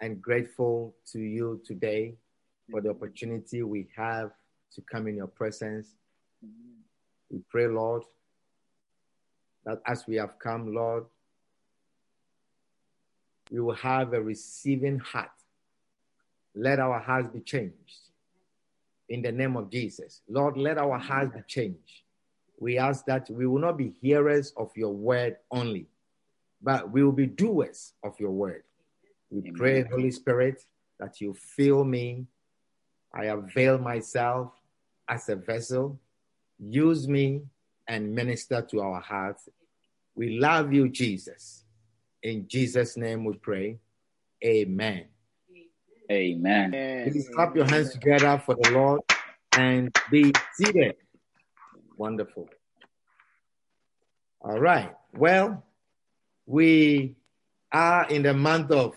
and grateful to you today for the opportunity we have to come in your presence. We pray, Lord, that as we have come, Lord, we will have a receiving heart. Let our hearts be changed in the name of Jesus. Lord, let our hearts be changed. We ask that we will not be hearers of your word only, but we will be doers of your word. We Amen. pray, Holy Spirit, that you fill me. I avail myself as a vessel. Use me and minister to our hearts. We love you, Jesus. In Jesus' name we pray. Amen. Amen. Please clap your hands together for the Lord and be seated. Wonderful. All right. Well, we are in the month of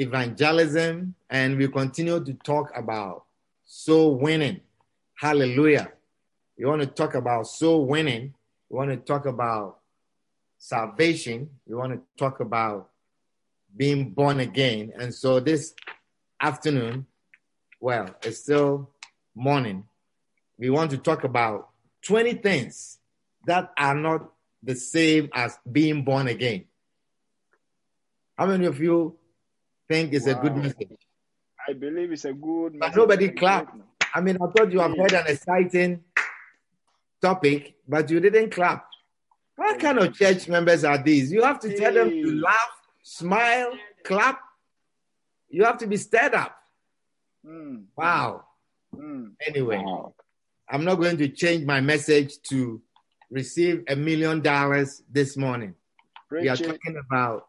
evangelism and we continue to talk about soul winning. Hallelujah. We want to talk about soul winning. We want to talk about salvation. We want to talk about being born again. And so this afternoon, well, it's still morning. We want to talk about 20 things that are not the same as being born again. How many of you think it's a good message? I believe it's a good But message. nobody and clapped. I mean, I thought you have heard an exciting topic, but you didn't clap. What kind of church members are these? You have to tell them to laugh, smile, clap. You have to be stirred up. Mm, Wow. mm. Anyway, Wow. I'm not going to change my message to receive a million dollars this morning. We are it. talking about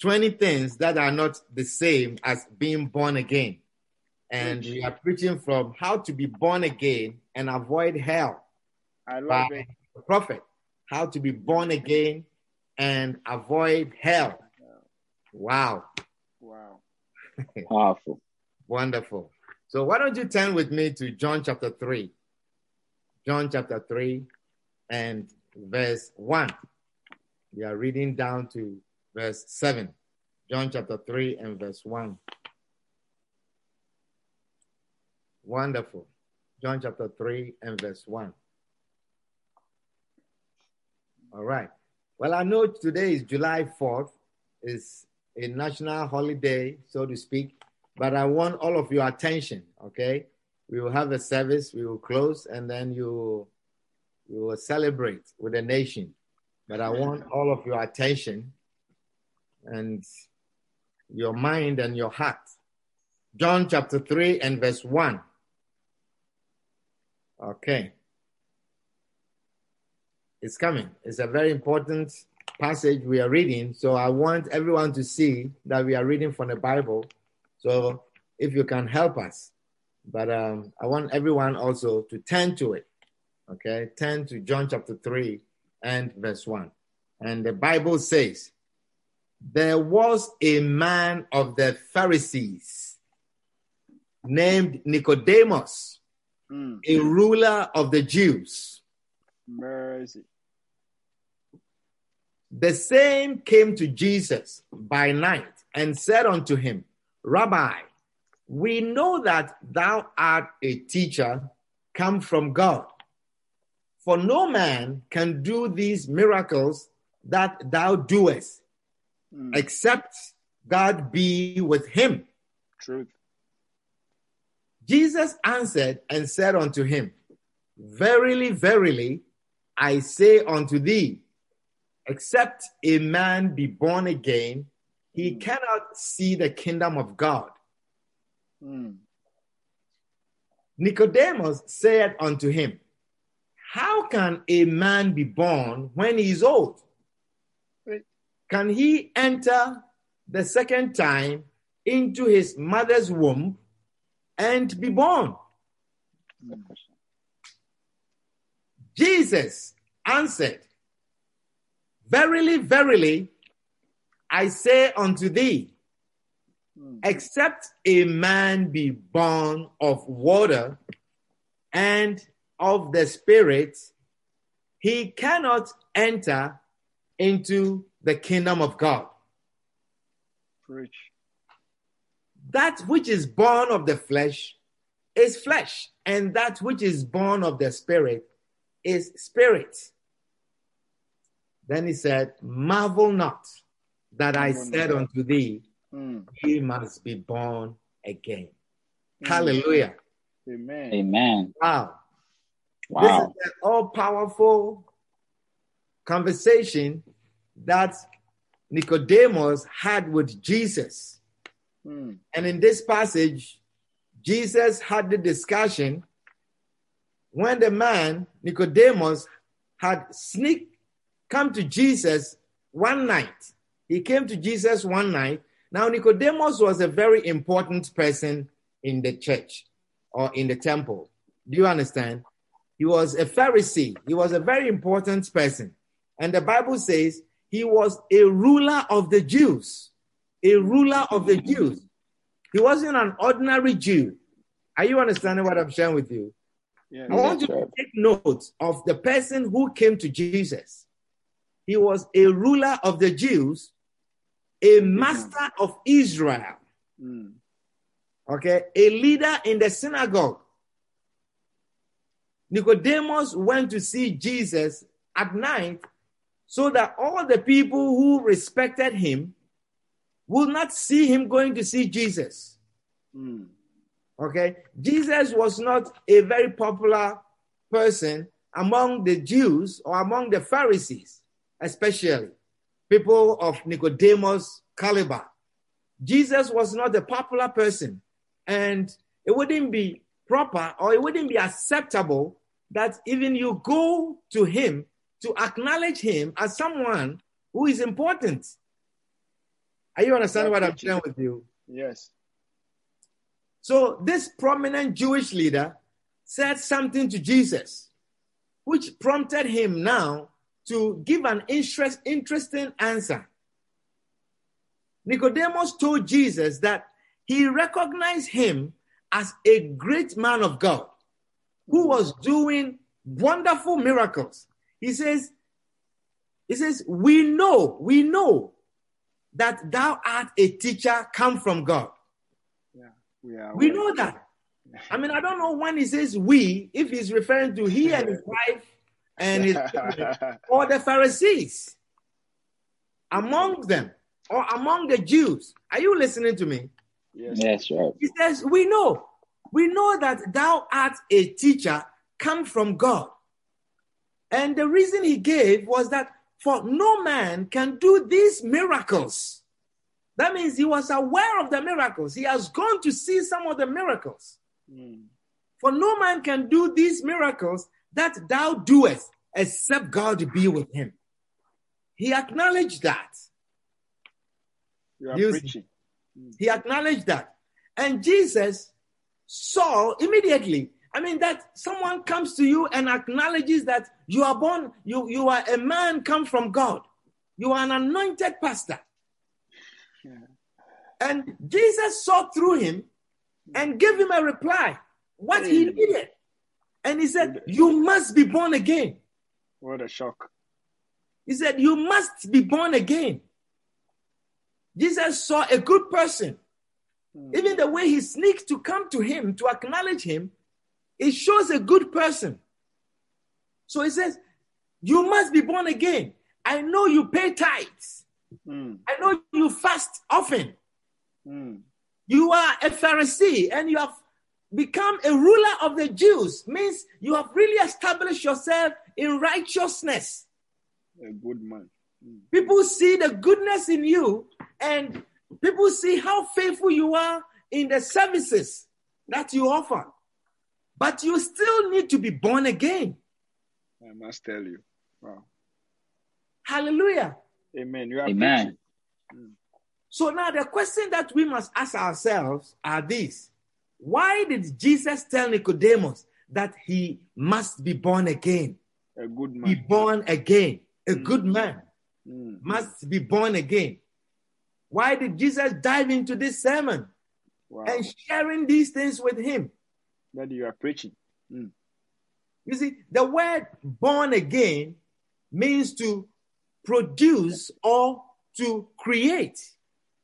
20 things that are not the same as being born again. And we are preaching from how to be born again and avoid hell I love by it. the prophet. How to be born again and avoid hell. Wow. Wow. Powerful. Wonderful. So why don't you turn with me to John chapter 3? John chapter 3 and verse 1. We are reading down to verse 7. John chapter 3 and verse 1. Wonderful. John chapter 3 and verse 1. All right. Well, I know today is July 4th. It's a national holiday, so to speak but I want all of your attention. Okay, we will have a service, we will close, and then you you will celebrate with the nation. But I want all of your attention and your mind and your heart. John chapter 3 and verse 1. Okay. It's coming. It's a very important passage we are reading. So I want everyone to see that we are reading from the Bible. So if you can help us, but um, I want everyone also to turn to it. Okay, turn to John chapter 3 and verse 1. And the Bible says, There was a man of the Pharisees named Nicodemus, Mm. a ruler of the Jews. Mercy. The same came to Jesus by night and said unto him, Rabbi, we know that thou art a teacher come from God. For no man can do these miracles that thou doest, Mm. except God be with him. Truth. Jesus answered and said unto him, Verily, verily, I say unto thee, except a man be born again, he cannot see the kingdom of God. Mm. Nicodemus said unto him, How can a man be born when he is old? Can he enter the second time into his mother's womb and be born? Jesus answered, Verily, verily, I say unto thee, except a man be born of water and of the Spirit, he cannot enter into the kingdom of God. Preach. That which is born of the flesh is flesh, and that which is born of the Spirit is spirit. Then he said, Marvel not that I said unto thee, Mm. Ye must be born again. Mm. Hallelujah. Amen. Amen. Wow. Wow. This is an all powerful conversation that Nicodemus had with Jesus. Mm. And in this passage, Jesus had the discussion when the man, Nicodemus, had sneaked, come to Jesus one night. He came to Jesus one night. Now, Nicodemus was a very important person in the church or in the temple. Do you understand? He was a Pharisee. He was a very important person. And the Bible says he was a ruler of the Jews. A ruler of the Jews. He wasn't an ordinary Jew. Are you understanding what I'm sharing with you? Yes. I want you to sir. take note of the person who came to Jesus. He was a ruler of the Jews, a master of Israel, Mm. okay, a leader in the synagogue. Nicodemus went to see Jesus at night so that all the people who respected him would not see him going to see Jesus. Mm. Okay, Jesus was not a very popular person among the Jews or among the Pharisees, especially people of Nicodemus' caliber. Jesus was not a popular person, and it wouldn't be proper or it wouldn't be acceptable that even you go to him to acknowledge him as someone who is important. Are you understanding what I'm sharing with you? Yes. So this prominent Jewish leader said something to Jesus, which prompted him now to give an interest, interesting answer. Nicodemus told Jesus that he recognized him as a great man of God who was doing wonderful miracles. He says, he says, we know, we know that thou art a teacher come from God. Yeah. We are. We aware. know that. I mean, I don't know when he says we, if he's referring to he and his wife and his or the Pharisees among them or among the Jews. Are you listening to me? yes. Yes, sir. He says, We know, we know that thou art a teacher come from God. And the reason he gave was that for no man can do these miracles. That means he was aware of the miracles. He has gone to see some of the miracles. Mm. For no man can do these miracles that thou doest except God be with him. He acknowledged that. You are preaching. He acknowledged that. And Jesus saw immediately. I mean, that someone comes to you and acknowledges that you are born, you, you are a man come from God. You are an anointed pastor. Yeah. And Jesus saw through him and gave him a reply, what he needed. And he said, You must be born again. What a shock. He said, You must be born again. Jesus saw a good person. Mm. Even the way he sneaked to come to him, to acknowledge him, it shows a good person. So he says, You must be born again. I know you pay tithes. Mm. I know you fast often. Mm. You are a Pharisee and you have become a ruler of the Jews. Means you have really established yourself in righteousness. A good man. Mm. People see the goodness in you and people see how faithful you are in the services that you offer. But you still need to be born again. I must tell you. Wow. Hallelujah. Amen. You are Amen. preaching. So now the question that we must ask ourselves are these. Why did Jesus tell Nicodemus that he must be born again? A good man. Be born again. A Mm. good man Mm. must be born again. Why did Jesus dive into this sermon Wow. and sharing these things with him? That you are preaching. Mm. You see, the word born again means to produce or to create.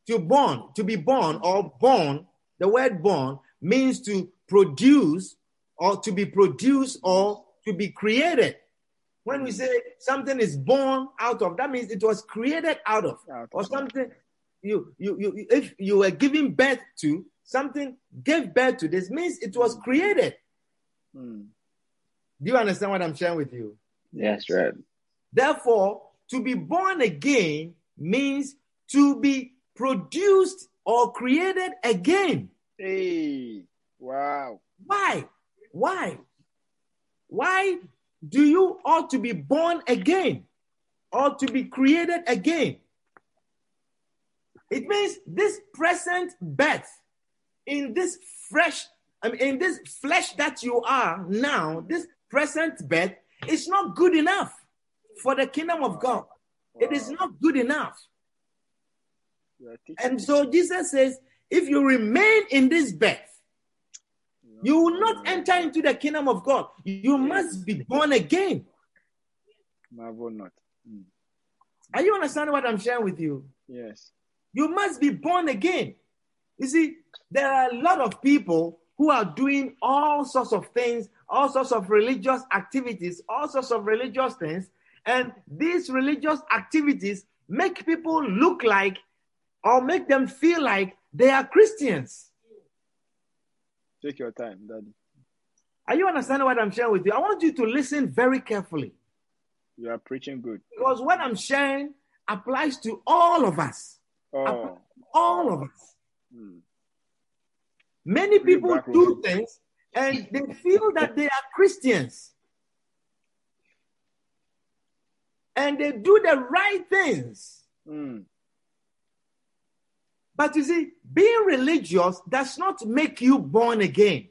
To born, to be born or born, the word born means to produce or to be produced or to be created. When we say something is born out of, that means it was created out of. Out Or something you, you, you, if you were giving birth to, something gave birth to this means it was created. Mm. Do you understand what I'm sharing with you? Yes, right. Therefore, to be born again means to be produced or created again. Hey. Wow. Why? Why? Why do you ought to be born again or to be created again? It means this present birth in this fresh, I mean, in this flesh that you are now, this present birth is not good enough for the kingdom of God. It is not good enough. You are teaching. And so Jesus says, if you remain in this birth, you will not enter into the kingdom of God. You must be born again. Marvel not. Mm. Are you understanding what I'm sharing with you? Yes. You must be born again. You see, there are a lot of people who are doing all sorts of things, all sorts of religious activities, all sorts of religious things, and these religious activities make people look like or make them feel like they are Christians. Take your time, Daddy. Are you understanding what I'm sharing with you? I want you to listen very carefully You are preaching good. because what I'm sharing applies to all of us. Oh. All of us. Mm. Many people do things and they feel that they are Christians. And they do the right things. Mm. But you see, being religious does not make you born again.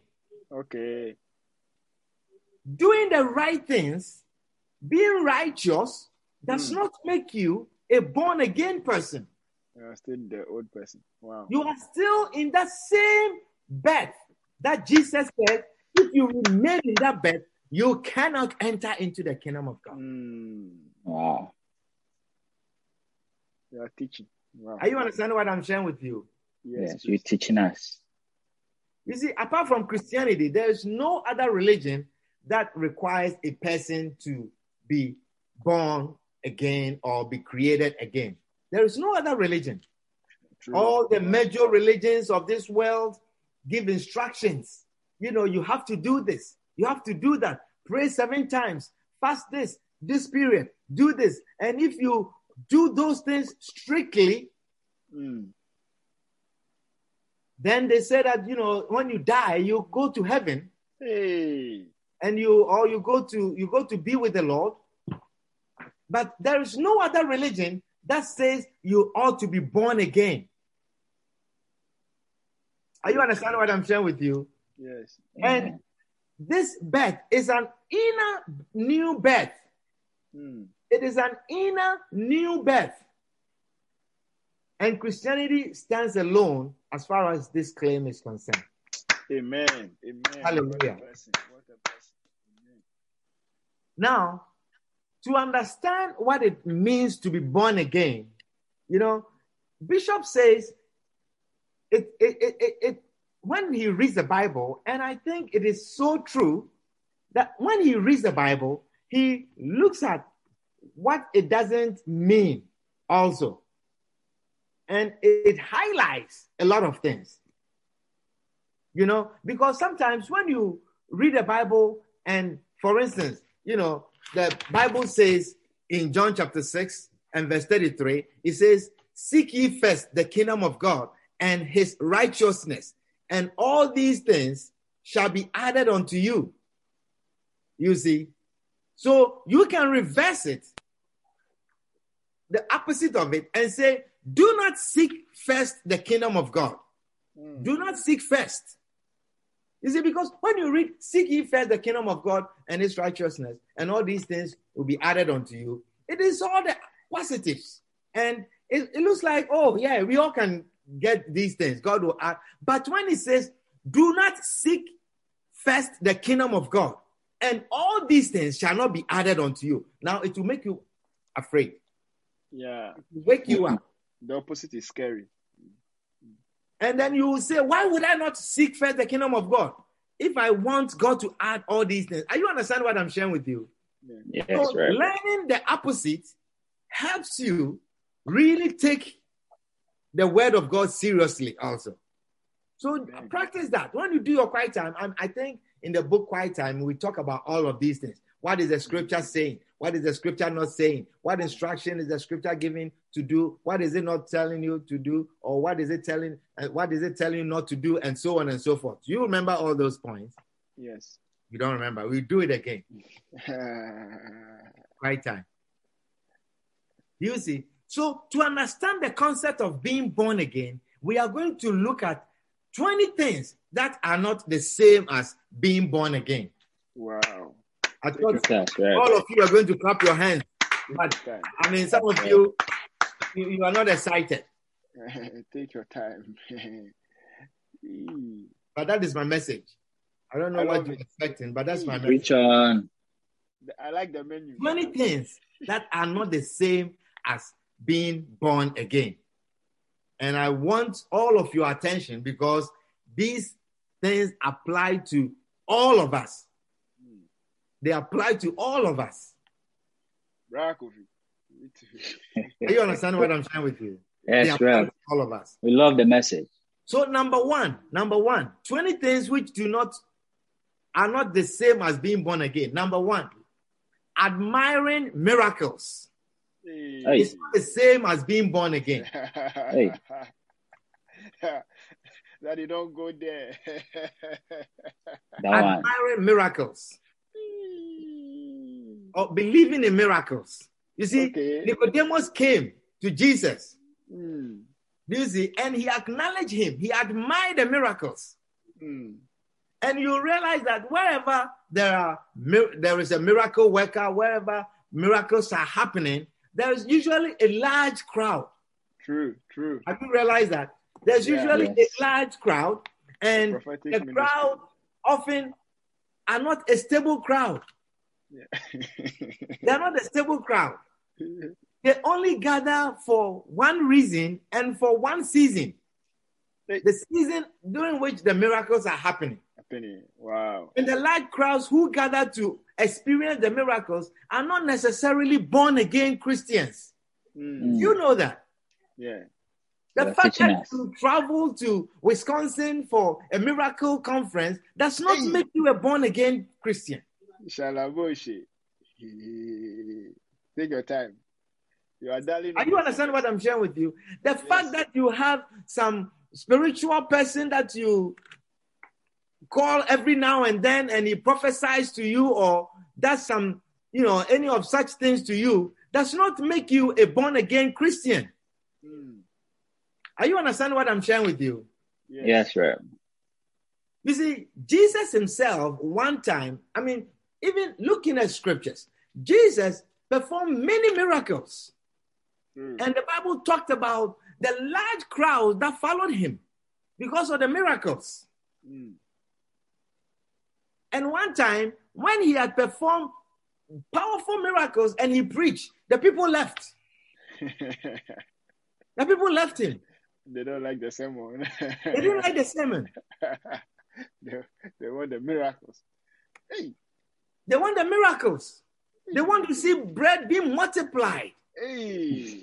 Okay. Doing the right things, being righteous, does Hmm. not make you a born again person. You are still the old person. Wow. You are still in that same bed that Jesus said, if you remain in that bed, you cannot enter into the kingdom of God. Mm. Wow. You are teaching. Wow. Are you understanding what I'm sharing with you? Yes, Yes. you're teaching us. You see, apart from Christianity, there is no other religion that requires a person to be born again or be created again. There is no other religion. True. All the major religions of this world give instructions. You know, you have to do this, you have to do that, pray seven times, fast this, this period, do this. And if you do those things strictly, Mm. then they say that, you know, when you die, you go to heaven Hey. and you or you go to you go to be with the Lord. But there is no other religion that says you ought to be born again. Are you understanding what I'm sharing with you? Yes. And this birth is an inner new birth. Mm. It is an inner new birth. And Christianity stands alone as far as this claim is concerned. Amen. Amen. Hallelujah. What a blessing. What a blessing. Amen. Now, to understand what it means to be born again, you know, Bishop says it, it, it, it, it when he reads the Bible, and I think it is so true that when he reads the Bible, he looks at what it doesn't mean also. And it, it highlights a lot of things. You know, because sometimes when you read the Bible, and for instance, you know, the Bible says in John chapter 6 and verse 33, it says, Seek ye first the kingdom of God and his righteousness, and all these things shall be added unto you. You see? So you can reverse it, the opposite of it, and say, Do not seek first the kingdom of God. Mm. Do not seek first. You see, because when you read, seek ye first the kingdom of God and his righteousness, and all these things will be added unto you, it is all the positives. And it, it looks like, oh, yeah, we all can get these things. God will add. But when he says, do not seek first the kingdom of God, and all these things shall not be added unto you. Now it will make you afraid, Yeah. it will wake you up. The opposite is scary. And then you will say, Why would I not seek first the kingdom of God? If I want God to add all these things. Are you understand what I'm sharing with you? Yes, So right. learning the opposite helps you really take the word of God seriously also. So Amen. practice that. When you do your quiet time, and I think in the book Quiet Time, we talk about all of these things. What is the scripture saying? What is the scripture not saying? What instruction is the scripture giving to do? What is it not telling you to do? Or what is it telling uh, what is it telling you not to do? And so on and so forth. You remember all those points? Yes. You don't remember. We do it again. right time. You see, so to understand the concept of being born again, we are going to look at 20 things that are not the same as being born again. wow. I thought all of you are going to clap your hands, but I mean, some of you, you, you are not excited. Take your time. But that is my message. I don't know I what you're it. expecting, but that's my message. Preach on. I like the menu. 20 things that are not the same as being born again. And I want all of your attention because these things apply to all of us. They apply to all of us. Bra Kofi. Me too. Do you understand what I'm saying with you? They Yes, apply right. all of us. We love the message. So number one, number one, 20 things which do not are not the same as being born again. Number one, admiring miracles. Hey. Hey. It's not the same as being born again. Hey. that you don't go there. That one. Admiring miracles. or believing in miracles. You see, Okay. Nicodemus came to Jesus, Mm. do you see, and he acknowledged him. He admired the miracles. Mm. And you realize that wherever there are there is a miracle worker, wherever miracles are happening, there is usually a large crowd. True, true. Have you realized that? There's Yeah. usually Yes. a large crowd, and Prophetic the ministry. crowd often are not a stable crowd. Yeah. They're not a stable crowd. They only gather for one reason and for one season. Hey. The season during which the miracles are happening. Happening. Wow. And the large crowds who gather to experience the miracles are not necessarily born again Christians. Mm. You know that. Yeah. The You're fact that us. you travel to Wisconsin for a miracle conference does not Hey. make you a born again Christian. Shalaboshi. Take your time. You are darling. Are you understand what I'm sharing with you? The fact that you have some spiritual person that you call every now and then and he prophesies to you or does some, you know, any of such things to you does not make you a born again Christian. Mm. Are you understand what I'm sharing with you? Yes. Yes, right. You see, Jesus himself, one time, I mean, even looking at scriptures, Jesus performed many miracles. True. And the Bible talked about the large crowd that followed him because of the miracles. Mm. And one time, when he had performed powerful miracles and he preached, the people left. The people left him. they don't like the sermon. They didn't like the sermon. they, they want the miracles. Hey, They want the miracles. They want to see bread being multiplied. hey.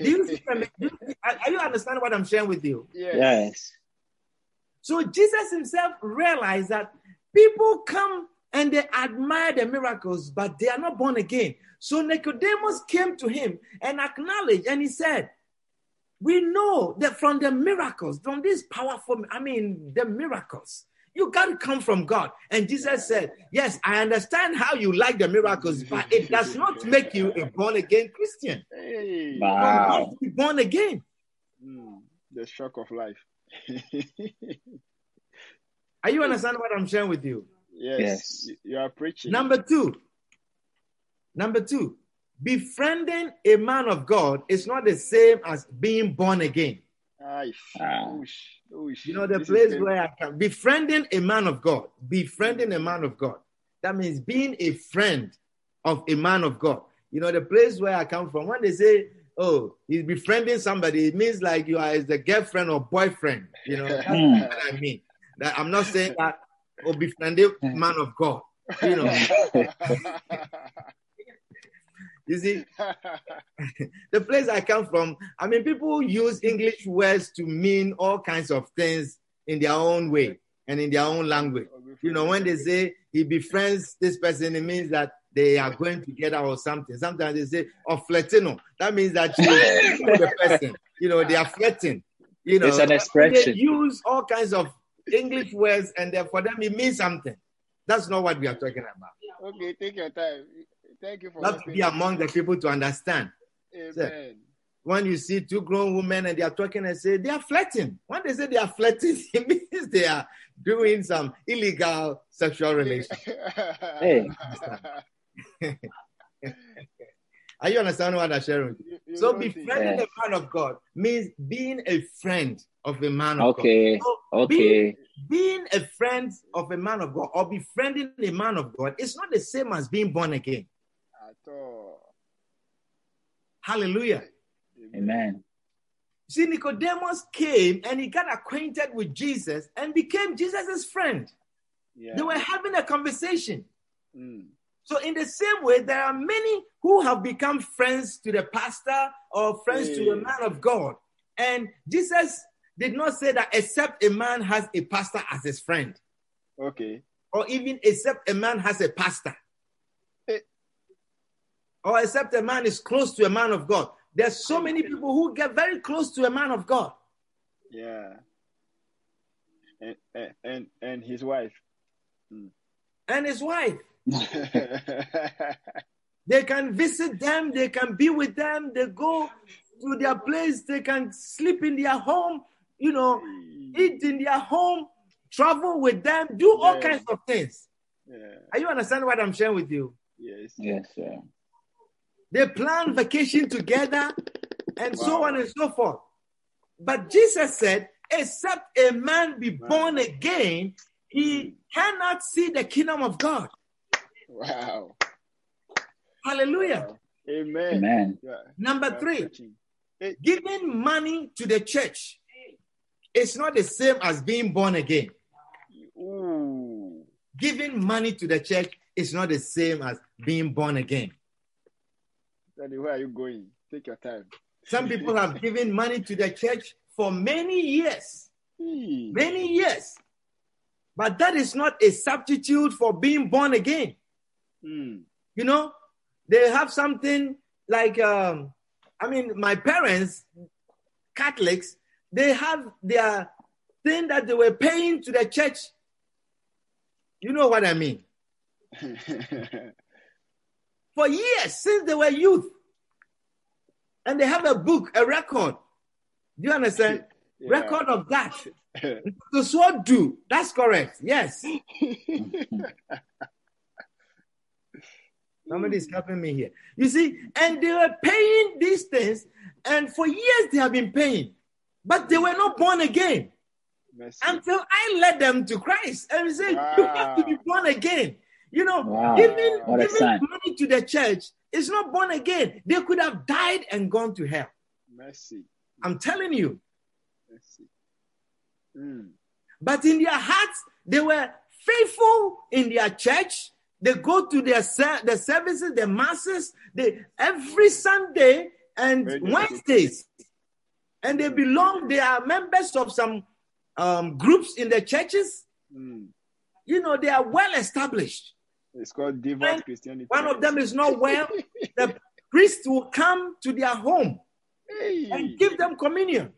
Do you, see them? Do you- are are you understand what I'm sharing with you? yes. Yes. So Jesus himself realized that people come and they admire the miracles, but they are not born again. So Nicodemus came to him and acknowledged, and he said, We know that from the miracles, from these powerful, I mean, the miracles, You got to come from God. And Jesus said, Yes, I understand how you like the miracles, but it does not make you a born again Christian. Hey. You Wow. must be born again. Mm, the shock of life. Are you understand what I'm sharing with you? yes, Yes. You, you are preaching. Number two, number two, befriending a man of God is not the same as being born again. Ay, Ah. Oosh, oosh. You know, the This place where I can befriending a man of God, befriending a man of God. That means being a friend of a man of God. You know, the place where I come from, when they say, Oh, he's befriending somebody, it means like you are the girlfriend or boyfriend. You know, that's Hmm. what I mean. That I'm not saying that oh befriending a man of God. You know, you see, the place I come from, I mean, people use English words to mean all kinds of things in their own way and in their own language. Oh, you know, when they say he befriends this person, it means that they are going together or something. Sometimes they say, oh, flatino. That means that you know the person. You know, they are flirting. You know, It's an expression. They use all kinds of English words, and then for them it means something. That's not what we are talking about. okay, take your time. Thank you for Not to be among the people to understand. Amen. when you see two grown women and they are talking and say they are flirting. When they say they are flirting, it means they are doing some illegal sexual relation. Hey. Are you understanding what I'm sharing with you? You- you So befriending Yeah. a man of God means being a friend of a man of Okay. God. So Okay. being a friend of a man of God or befriending a man of God is not the same as being born again. At all. Hallelujah. Amen. See, Nicodemus came and he got acquainted with Jesus and became Jesus' friend. Yeah. They were having a conversation. Mm. So, in the same way, there are many who have become friends to the pastor or friends to a man of God. And Jesus did not say that except a man has a pastor as his friend, Okay. or even except a man has a pastor. Or except a man is close to a man of God. There's so many people who get very close to a man of God. Yeah. And and and, and his wife. Hmm. And his wife, they can visit them, they can be with them, they go to their place, they can sleep in their home, you know, eat in their home, travel with them, do all Yeah. kinds of things. yeah. Are you understanding what I'm sharing with you? Yes. Yes, sir. They plan vacation together and so on and so forth. But Jesus said, except a man be Wow. born again, he hmm. cannot see the kingdom of God. Wow. Hallelujah. Wow. Amen. Amen. Number three, giving money to the church is not the same as being born again. Ooh. Giving money to the church is not the same as being born again. Daddy, where are you going? Take your time. Some people have given money to the church for many years, Hey. many years. But that is not a substitute for being born again. Mm. You know, they have something like, um, I mean, my parents, Catholics, they have their thing that they were paying to the church. You know what I mean? For years, since they were youth. And they have a book, a record. Do you understand? Yeah. Record of that. the sword do. That's correct. Yes. Somebody's helping me here. You see, and they were paying these things, and for years they have been paying, but they were not born again Mercy. until I led them to Christ. And we said, You have to be born again. You know, Wow. giving, giving money to the church is not born again. They could have died and gone to hell. Mercy. I'm telling you. Mercy. Mm. But in their hearts, they were faithful in their church. They go to their ser- the services, the masses, they every Sunday and Very good. Wednesdays, and they belong. They are members of some um, groups in the churches. Mm. You know, they are well established. It's called devout When Christianity. One of them is not well. The priest will come to their home Hey. and give them communion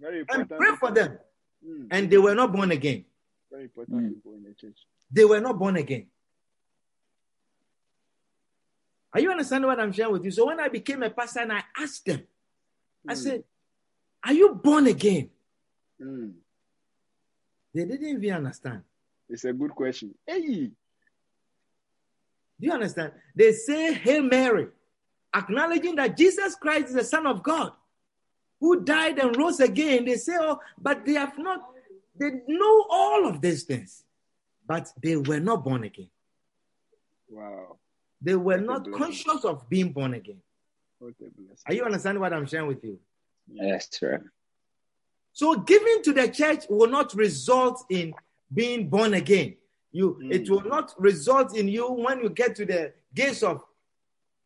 Very and pray for them, Mm. and they were not born again. Very important Mm. people in the church. They were not born again. Are you understanding what I'm sharing with you? So when I became a pastor and I asked them, I Mm. said, Are you born again? Mm. They didn't even understand. It's a good question. Hey, Do you understand? They say, Hail Mary, acknowledging that Jesus Christ is the Son of God who died and rose again. They say, Oh, but they have not, they know all of these things, but they were not born again. wow, They were What not blessing. conscious of being born again. what. Are you understanding what I'm sharing with you? Yes, sir. So giving to the church will not result in being born again. You Mm. it will not result in you when you get to the gates of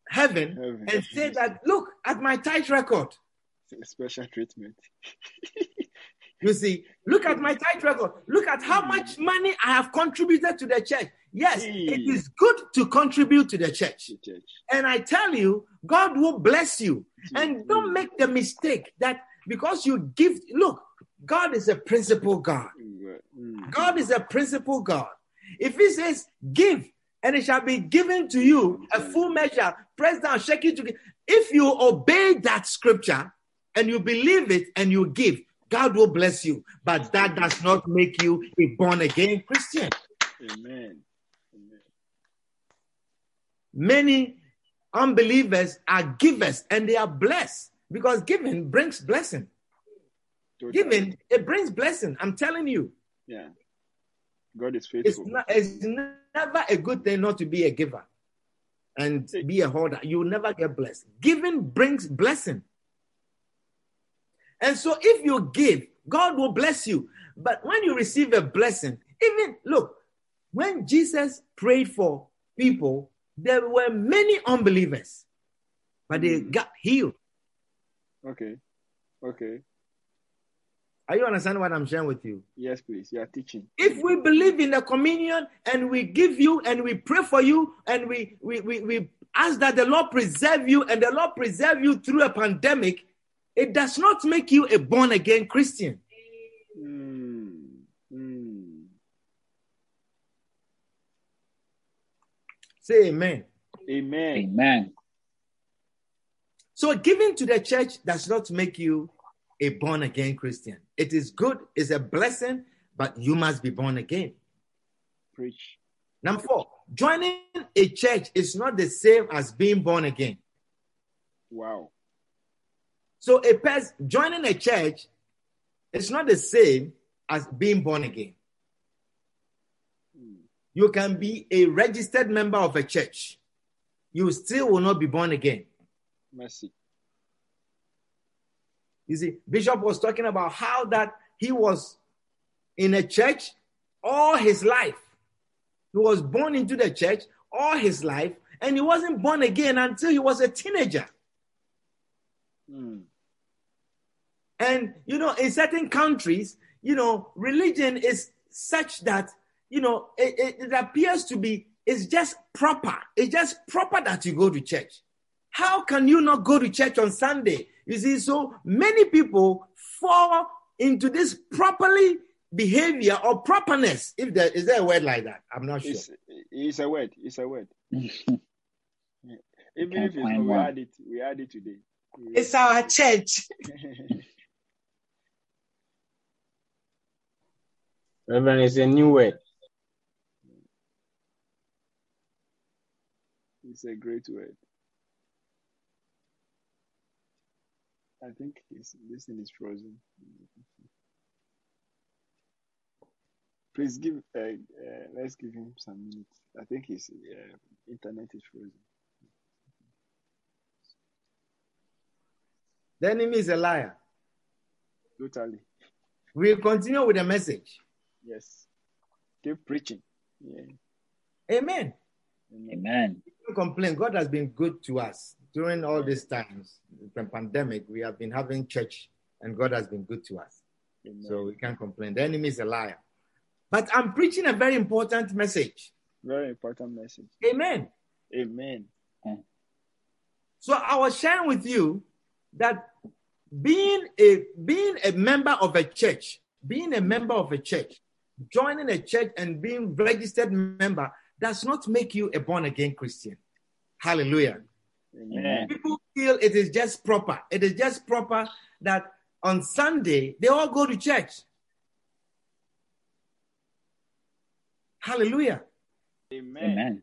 heaven Heaven. and say that look at my tithe record. Special treatment. You see, look at my tithe record. Look at how much money I have contributed to the church. Yes, it is good to contribute to the church. And I tell you, God will bless you. And don't make the mistake that because you give, look, God is a principle God. Mm. God is a principle God. If He says, give, and it shall be given to you a full measure, press down, shake it together. If you obey that scripture and you believe it and you give, God will bless you. But that does not make you a born again Christian. Amen. Amen. Many unbelievers are givers and they are blessed because giving brings blessing. Giving, it brings blessing. I'm telling you. Yeah. God is It's, faithful. not, it's never a good thing not to be a giver and be a hoarder. You will never get blessed. Giving brings blessing. And so if you give, God will bless you. But when you receive a blessing, even look, when Jesus prayed for people, there were many unbelievers, but they Mm. got healed. Okay. Okay. Are you understanding what I'm sharing with you? Yes, please. You are teaching. If we believe in the communion and we give you and we pray for you and we, we, we, we ask that the Lord preserve you and the Lord preserve you through a pandemic, it does not make you a born again Christian. Mm. Mm. Say amen. Amen. Amen. So giving to the church does not make you a born again Christian. It is good, it's a blessing, but you must be born again. Preach. Number four, joining a church is not the same as being born again. Wow. So a person joining a church is not the same as being born again. Mm. You can be a registered member of a church. You still will not be born again. Mercy. You see, Bishop was talking about how that he was in a church all his life. He was born into the church all his life, and he wasn't born again until he was a teenager. Mm. And you know, in certain countries, you know, religion is such that you know it, it, it appears to be it's just proper. It's just proper that you go to church. How can you not go to church on Sunday? You see, so many people fall into this properly behavior or properness. If there is there a word like that, I'm not sure. It's, it's a word. It's a word. Even if it's we one. add it. We add it today. It's our church. Reverend, it's a new word. it's a great word. I think it's, this thing is frozen. Please give. Uh, uh, let's give him some minutes. I think his uh, internet is frozen. The enemy is a liar. Totally. We'll continue with the message. Yes. Keep preaching. Yeah. Amen. Amen. Amen. Don't complain. God has been good to us during all these times. The pandemic, we have been having church, and God has been good to us. Amen. So we can't complain. The enemy is a liar. But I'm preaching a very important message. Very important message. Amen. Amen. So I was sharing with you that being a being a member of a church, being a member of a church joining a church and being registered member does not make you a born again Christian. Hallelujah. Amen. People feel it is just proper. It is just proper that on Sunday they all go to church. Hallelujah. Amen. Amen.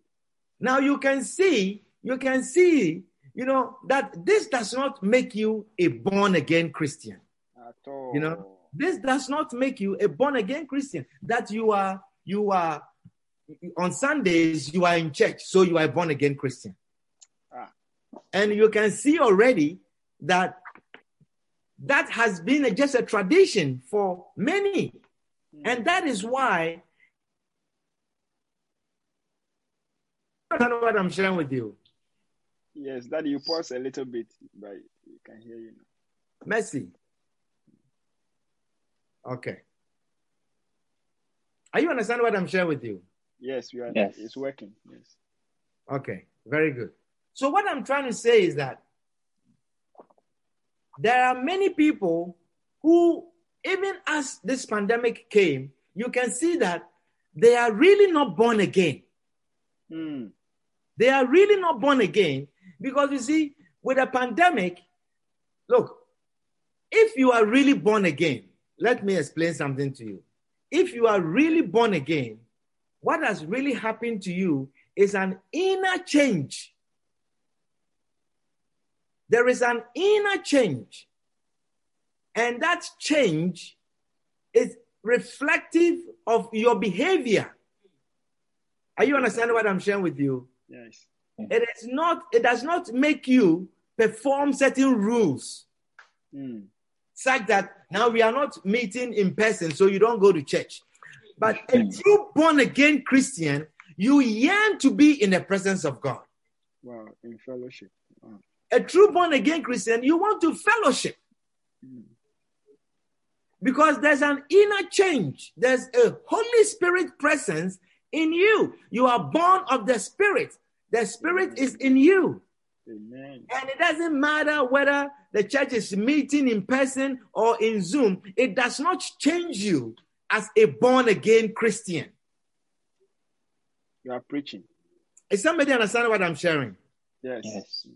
Now you can see, you can see, you know, that this does not make you a born again Christian. At all. You know, this does not make you a born again Christian. That you are, you are on Sundays, you are in church, so you are a born again Christian. And you can see already that that has been a, just a tradition for many. And that is why I don't know what I'm sharing with you. Yes, Daddy, you pause a little bit, but you can hear you now. Mercy. Okay. Are you understand what I'm sharing with you? Yes, we are. Yes. It's working. Yes. Okay, very good. So what I'm trying to say is that there are many people who, even as this pandemic came, you can see that they are really not born again. Hmm. They are really not born again because you see, with a pandemic, look, if you are really born again, let me explain something to you. If you are really born again, what has really happened to you is an inner change. There is an inner change. And that change is reflective of your behavior. Are you understanding what I'm sharing with you? Yes. It is not, it does not make you perform certain rules Hmm. such that now we are not meeting in person, so you don't go to church. But a true born again Christian, you yearn to be in the presence of God. Wow. In fellowship. Wow. A true born again Christian, you want to fellowship because there's an inner change. There's a Holy Spirit presence in you. You are born of the Spirit. The Spirit is in you. Amen. And it doesn't matter whether the church is meeting in person or in Zoom, it does not change you as a born again Christian. You are preaching. Is somebody understand what I'm sharing? Yes. Yes.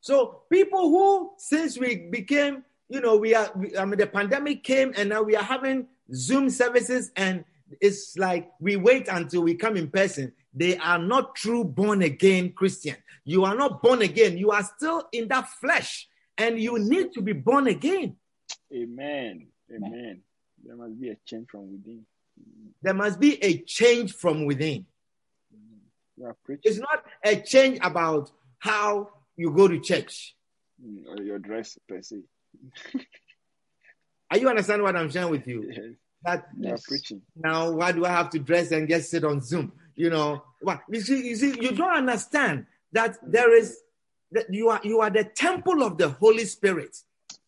So people who, since we became, you know, we are, we, I mean, the pandemic came and now we are having Zoom services and it's like we wait until we come in person. They are not true born again Christian. You are not born again. You are still in that flesh and you need to be born again. Amen. Amen. There must be a change from within. There must be a change from within. You are preaching. It's not a change about how you go to church. Hmm, Or your dress per se. Are you understand what I'm sharing with you? Yes. That Yes. preaching. now why do I have to dress and just sit on Zoom? You know, what you see, you see, you don't understand that there is that you are you are the temple of the Holy Spirit.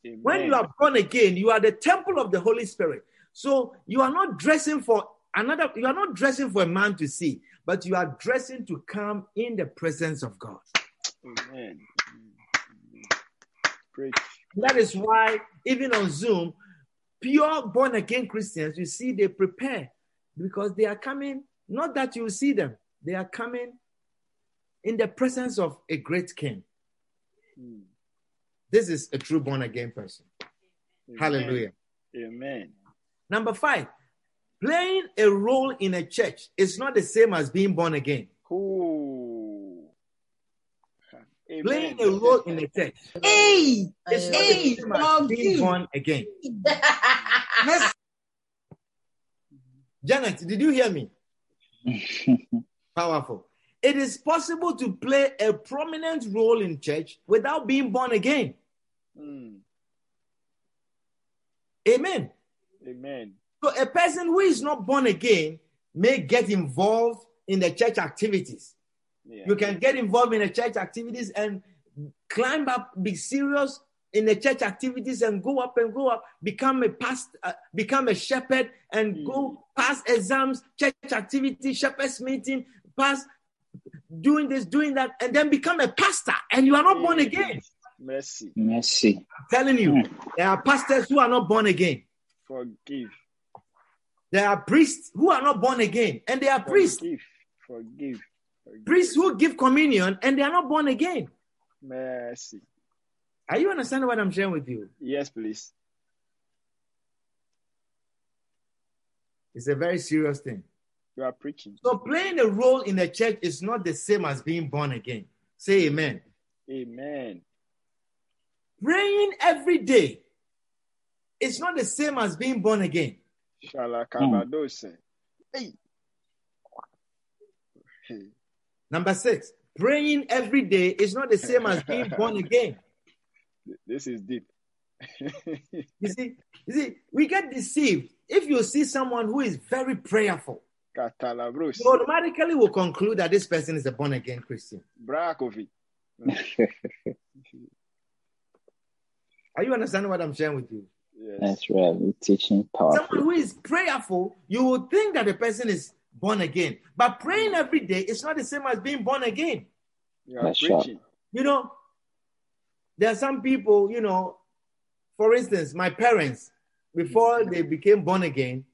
Amen. When you are born again, you are the temple of the Holy Spirit. So you are not dressing for another, you are not dressing for a man to see, but you are dressing to come in the presence of God. Amen. Preach. That is why, even on Zoom, pure born again Christians, you see, they prepare because they are coming, not that you see them, they are coming in the presence of a great king. Hmm. This is a true born again person. Amen. Hallelujah. Amen. Number five, playing a role in a church is not the same as being born again. Ooh. Amen. Playing a role in a church Hey, not hey, the dog being born again. Janet, did you hear me? Powerful. It is possible to play a prominent role in church without being born again. Hmm. Amen. Amen. So a person who is not born again may get involved in the church activities. Yeah. You can get involved in the church activities and climb up, be serious in the church activities and go up and go up, become a past, uh, become a shepherd and mm. go pass exams, church activity, shepherd's meeting, pass doing this, doing that, and then become a pastor. And you are not born mm. again. Mercy. Mercy. I'm telling you, mm. there are pastors who are not born again. Forgive. There are priests who are not born again, and they are priests. Forgive. Forgive. Forgive. Priests who give communion, and they are not born again. Mercy. Are you understanding what I'm sharing with you? Yes, please. It's a very serious thing. You are preaching. So playing a role in the church is not the same as being born again. Say amen. Amen. Praying every day is not the same as being born again. Shalakabadose. Hmm. Hey. Hey. Number six, praying every day is not the same as being born again. This is deep. You see, you see, we get deceived. If you see someone who is very prayerful, Katalabros. you automatically will conclude that this person is a born again Christian. Brakovi. Are you understanding what I'm sharing with you? Yes. That's right. We're teaching Someone who is prayerful, you would think that the person is born again. But praying every day is not the same as being born again. You are That's sharp. preaching. You know, there are some people, you know, for instance, my parents, before they became born again,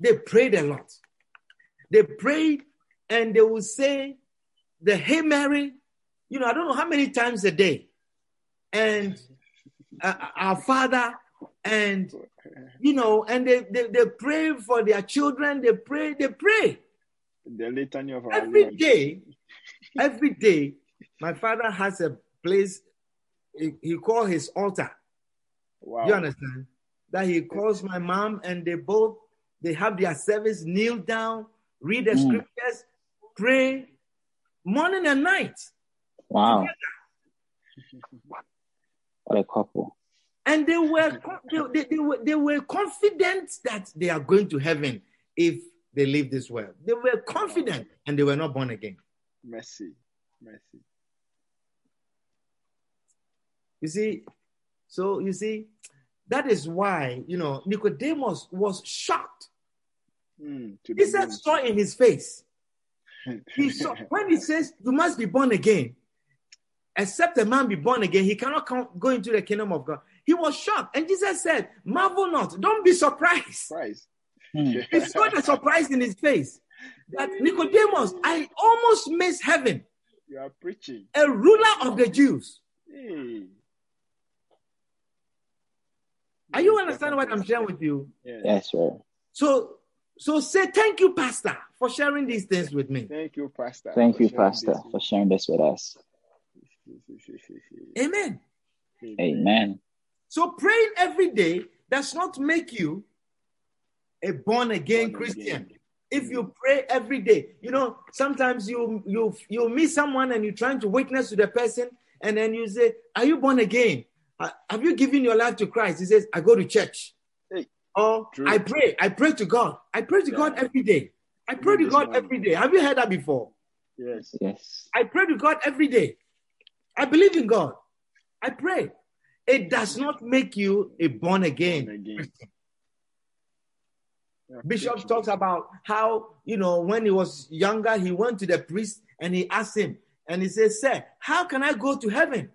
they prayed a lot. They prayed and they would say the Hail Mary, you know, I don't know how many times a day. And uh, our Father, and you know, and they, they, they pray for their children, they pray, they pray. The litany of our Every Lord. day, every day, my father has a place he, he called his altar. Wow. You understand? That he calls my mom and they both they have their service, kneel down, read the Mm. scriptures, pray morning and night. Wow. What a couple. And they were they, they, were they were confident that they are going to heaven if they live this world. They were confident and they were not born again. Mercy. Mercy. You see, so you see, that is why you know Nicodemus was shocked. Mm, the Jesus saw in his face. He saw when he says you must be born again. Except a man be born again, he cannot come, go into the kingdom of God. He was shocked, and Jesus said, "Marvel not, don't be surprised." Christ. Hmm. He saw the surprise in his face. That Nicodemus, I almost missed heaven, You are preaching. a ruler of the Jews. Hey. Are you understanding what I'm sharing with you? Yes. Yes, sir. So, so say thank you, Pastor, for sharing these things with me. Thank you, Pastor. Thank you, Pastor, this. for sharing this with us. Amen. Amen. So praying every day does not make you a born again Born Christian. again. If you pray every day, you know, sometimes you you you meet someone and you're trying to witness to the person, and then you say, "Are you born again? Have you given your life to Christ?" He says, "I go to church." Hey, or true. I pray. I pray to God. I pray to God every day. I pray to God every day. Have you heard that before? Yes. Yes. I pray to God every day. I believe in God. I pray. It does not make you a born again. Born again. Christian. You are Bishop talks about how, you know, when he was younger, he went to the priest and he asked him, and he said, Sir, how can I go to heaven?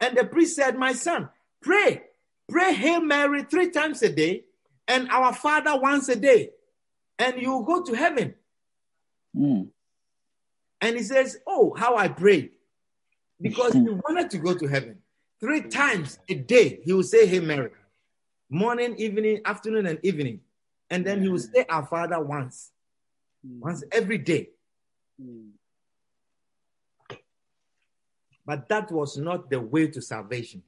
And the priest said, My son, pray. Pray Hail Mary three times a day and our Father once a day, and you go to heaven. Hmm. And he says, Oh, how I prayed. Because he wanted to go to heaven. Three times a day, he would say, Hey, Mary. Morning, evening, afternoon, and evening. And then he would say, Our Father once, Mm. once every day. Mm. But that was not the way to salvation.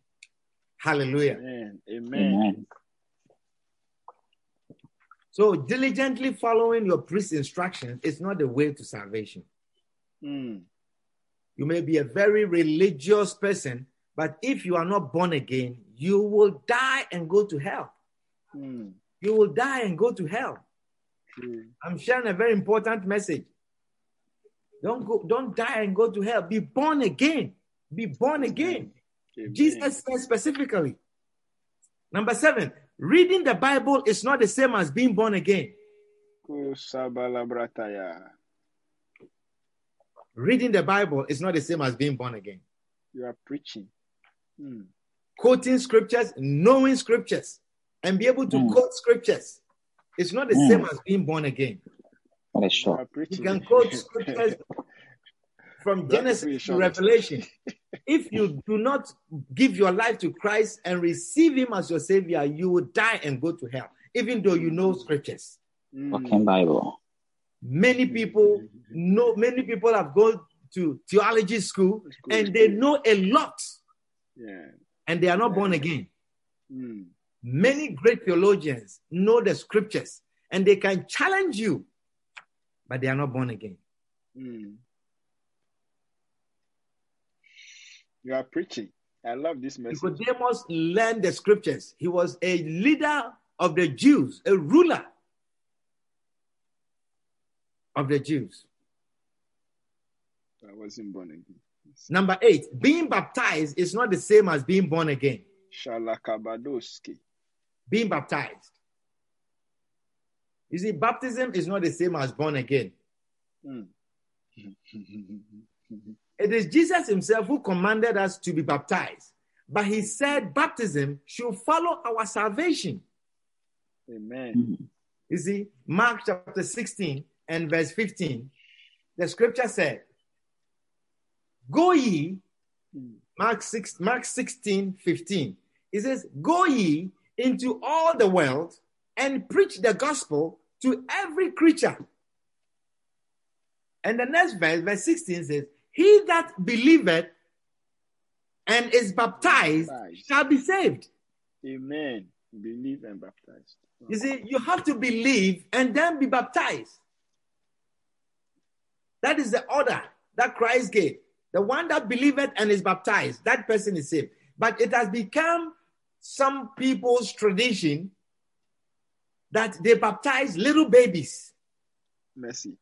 Hallelujah. Amen. Amen. Amen. So, diligently following your priest's instructions is not the way to salvation. Mm. You may be a very religious person, but if you are not born again, you will die and go to hell. Mm. You will die and go to hell. True. I'm sharing a very important message. Don't go, don't die and go to hell. Be born again. Be born again. Amen. Jesus said specifically. Number seven, reading the Bible is not the same as being born again. Reading the Bible is not the same as being born again. You are preaching. Mm. Quoting scriptures, knowing scriptures, and be able to Mm. quote scriptures. It's not the Mm. same as being born again. What a You shock. are You preaching. can quote scriptures from Genesis to really Revelation. If you do not give your life to Christ and receive Him as your Savior, you will die and go to hell, even though you know scriptures. Mm. Walking Bible. Many people know, many people have gone to theology school School. and they know a lot Yeah. and they are not born again. Mm. Many great theologians know the scriptures and they can challenge you, but they are not born again. Mm. You are preaching. I love this message. Nicodemus learned the scriptures. He was a leader of the Jews, a ruler of the Jews. I wasn't born again. Number eight, being baptized is not the same as being born again. Shalakabadoski. Being baptized. You see, baptism is not the same as born again. Mm. It is Jesus himself who commanded us to be baptized. But he said baptism should follow our salvation. Amen. You see, Mark chapter 16 and verse 15, the scripture said, Go ye, Mm. Mark 6, Mark 16, 15. It says, Go ye into all the world and preach the gospel to every creature. And the next verse, verse 16 says, He that believeth and is baptized Baptized. shall be saved. Amen. Believe and baptized. You see, you have to believe and then be baptized. That is the order that Christ gave. The one that believeth and is baptized, that person is saved. But it has become some people's tradition that they baptize little babies. Mercy.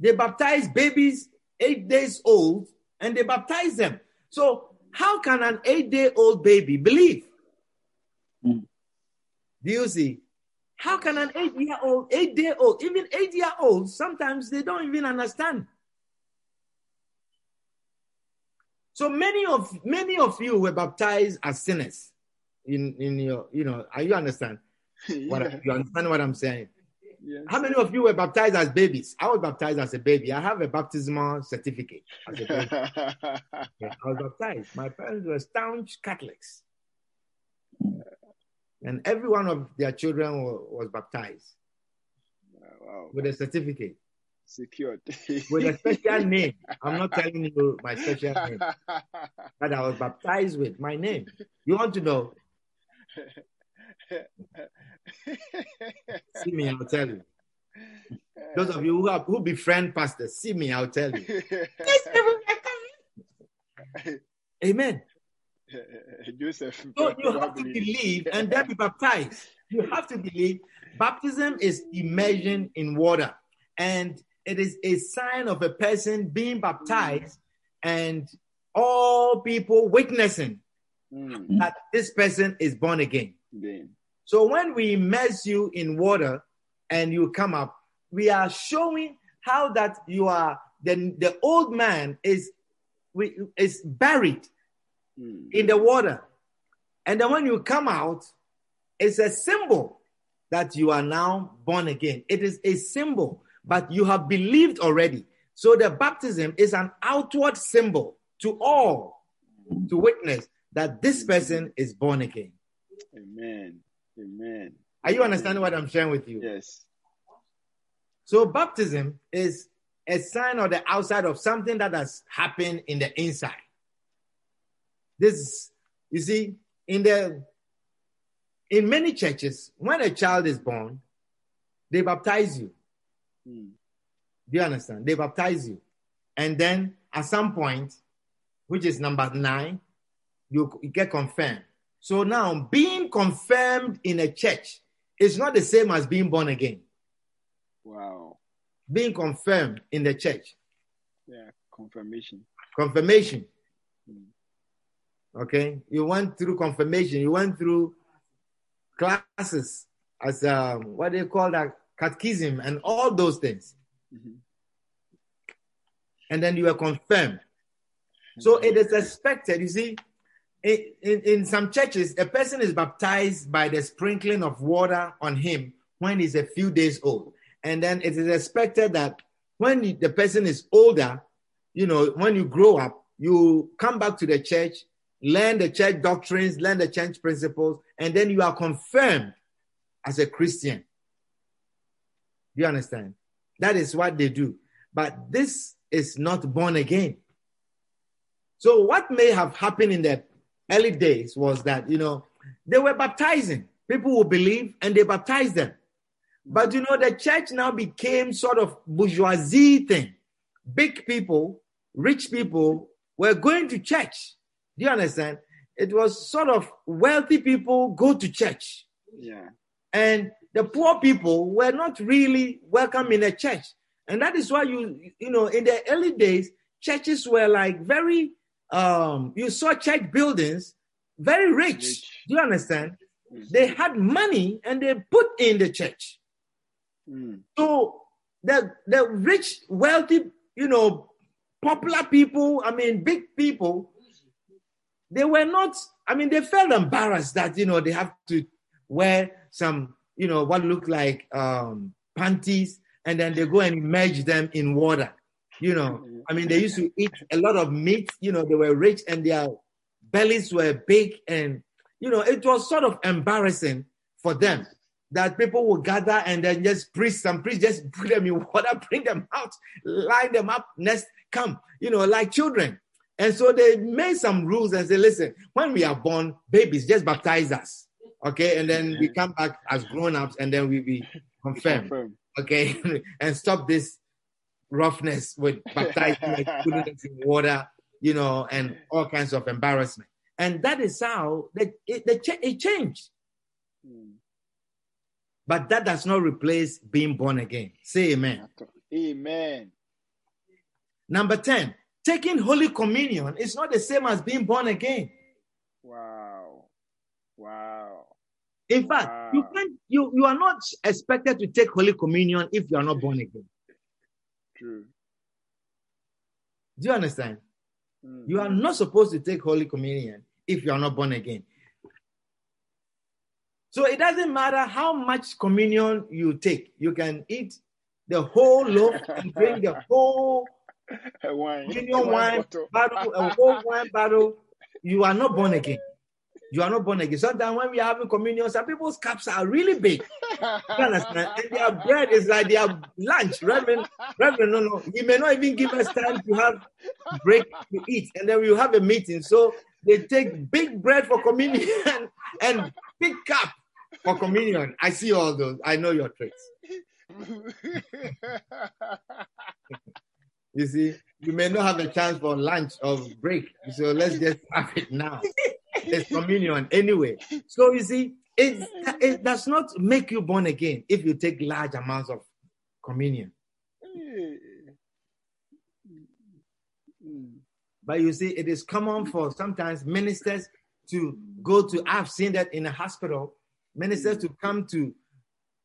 They baptize babies eight days old and they baptize them. So, how can an eight day old baby believe? Mm. Do you see? How can an eight year old, eight day old, even eight year olds, sometimes they don't even understand. So many of many of you were baptized as sinners. In in your, you know, are you understand what you understand what I'm saying? Yes. How many of you were baptized as babies? I was baptized as a baby. I have a baptismal certificate as a baby. Yeah, I was baptized. My parents were staunch Catholics. And every one of their children wa- was baptized wow. with a certificate, Secured. with a special name. I'm not telling you my special name that I was baptized with. My name. You want to know? See me, I'll tell you. Those of you who, have, who befriend pastors, see me, I'll tell you. Amen. Joseph. So you have to believe and then be baptized. You have to believe. Baptism is immersion in water, and it is a sign of a person being baptized, and all people witnessing Mm, that this person is born again. So when we immerse you in water and you come up, we are showing how that you are the, the old man is we, is buried Mm, in the water. And then when you come out, it's a symbol that you are now born again. It is a symbol, but you have believed already. So the baptism is an outward symbol to all to witness that this person is born again. Amen. Amen. Are you understanding what I'm sharing with you? Yes. So baptism is a sign on the outside of something that has happened in the inside. This, you see, in the in many churches, when a child is born, they baptize you. Mm, Do you understand? They baptize you. And then at some point, which is number nine, you, you get confirmed. So now being confirmed in a church is not the same as being born again. Wow. Being confirmed in the church. Yeah. Confirmation. confirmation. Mm. Okay, you went through confirmation. You went through classes as um, what do you call that catechism and all those things, Mhm. and then you are confirmed. So it is expected. You see, in, in, in some churches, a person is baptized by the sprinkling of water on him when he's a few days old. And then it is expected that when the person is older, you know, when you grow up, you come back to the church, learn the church doctrines, learn the church principles, and then you are confirmed as a Christian. You understand? That is what they do. But this is not born again. So, what may have happened in the early days was that, you know, they were baptizing. People will believe and they baptized them. But, you know, the church now became sort of bourgeoisie thing. Big people, rich people were going to church. Do you understand? It was sort of wealthy people go to church. Yeah. And the poor people were not really welcome in a church. And that is why you, you know, in the early days, churches were like very, um, you saw church buildings very rich. Rich. Do you understand? They had money and they put in the church. Mm. So the the rich, wealthy, you know, popular people, I mean, big people, they were not, I mean, they felt embarrassed that, you know, they have to wear some, you know, what look like um, panties and then they go and immerse them in water. You know, I mean, they used to eat a lot of meat, you know, they were rich and their bellies were big and, you know, it was sort of embarrassing for them that people will gather and then just preach some priests just put them in water, bring them out, line them up, next come, you know, like children. And so they made some rules and say, listen, when we are born, babies, just baptize us. Okay. And then we come back as grown-ups and then we be confirmed. Confirm. Okay. and stop this roughness with baptizing us in water, you know, and all kinds of embarrassment. And that is how the, it, the, it changed. Mm. But that does not replace being born again. Say amen. Amen. Number 10, taking Holy Communion is not the same as being born again. Wow. Wow. In fact, you can't you, you are not expected to take Holy Communion if you are not born again. True. Do you understand? Mm. You are not supposed to take Holy Communion if you are not born again. So it doesn't matter how much communion you take. You can eat the whole loaf and drink the whole wine. communion wine bottle. bottle, a whole wine bottle. You are not born again. You are not born again. Sometimes when we are having communion, some people's cups are really big. You understand? And their bread is like their lunch. Reverend, Reverend, no, no. He may not even give us time to have break to eat. And then we will have a meeting. So they take big bread for communion and big cup for communion. I see all those. I know your tricks. You see, you may not have a chance for lunch or break. So let's just have it now. It's communion anyway. So you see, it, it does not make you born again if you take large amounts of communion. Mm. But you see, it is common for sometimes ministers to go to, I've seen that in a hospital, ministers to come to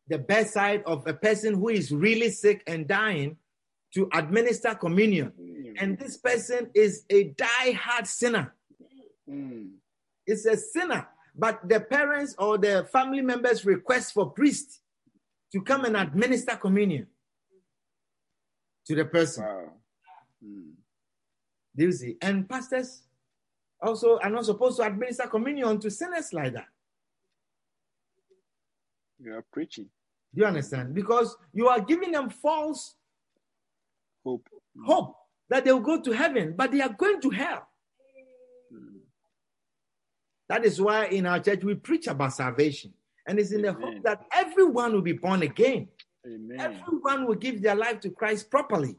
the bedside of a person who is really sick and dying to administer communion. And this person is a die-hard sinner. Mm. It's a sinner. But the parents or the family members request for priest to come and administer communion to the person. Wow. Mm. Do you see? And pastors also are not supposed to administer communion to sinners like that. You are preaching Do you understand? Because you are giving them false hope. hope that they will go to heaven, but they are going to hell. Mm. That is why in our church we preach about salvation. And it's in the hope that everyone will be born again. Amen. Everyone will give their life to Christ properly.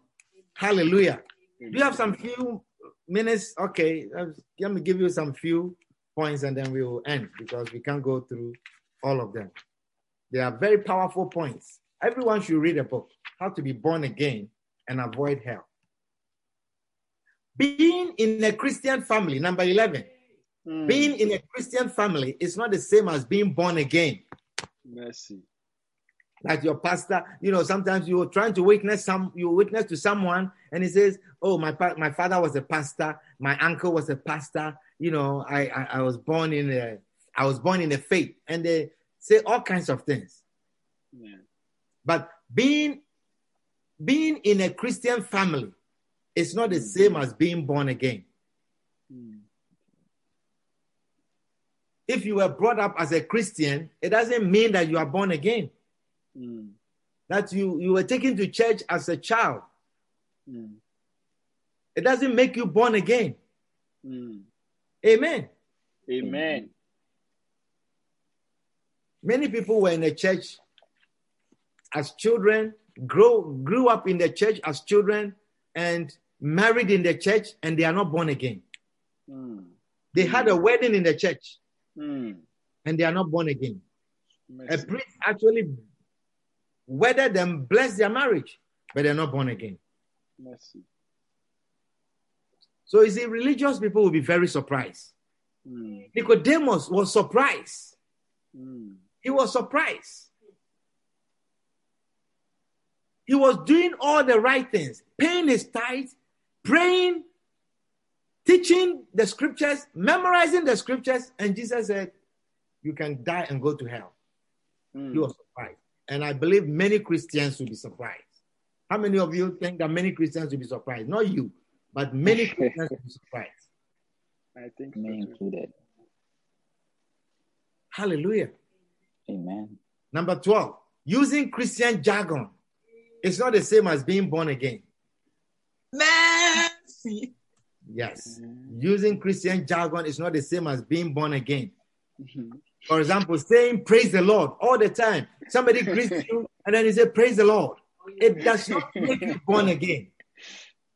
Hallelujah. Do you have some few minutes? Okay, let me give you some few points and then we will end because we can't go through all of them. They are very powerful points. Everyone should read a book, How to Be Born Again and Avoid Hell. Being in a Christian family, number 11. Mm. Being in a Christian family is not the same as being born again. Mercy. Like your pastor, you know, sometimes you're trying to witness some, you witness to someone, and he says, "Oh, my pa- my father was a pastor, my uncle was a pastor. You know, I I, I was born in a I was born in a faith," and they say all kinds of things. Yeah. But being being in a Christian family is not the same as being born again. If you were brought up as a Christian, it doesn't mean that you are born again. Mm. That you, you were taken to church as a child. Mm. It doesn't make you born again. Mm. Amen. Amen. Many people were in the church as children, grow, grew up in the church as children, and married in the church, and they are not born again. Mm. They had a wedding in the church, Mm. and they are not born again. A priest actually wedded them, blessed their marriage, but they're not born again. Mercy. So you see, religious people will be very surprised. Mm. Nicodemus was surprised. Mm. He was surprised. He was doing all the right things, paying his tithes, praying, teaching the scriptures, memorizing the scriptures, and Jesus said, You can die and go to hell. He Mm. was surprised. And I believe many Christians will be surprised. How many of you think that many Christians will be surprised? Not you, but many Christians will be surprised. I think Me so included. Hallelujah. Amen. Number 12, using Christian jargon is not the same as being born again. Mercy. Yes. Using Christian jargon is not the same as being born again. Mhm. For example, saying praise the Lord all the time. Somebody greets you and then you say praise the Lord. It does not make you born again.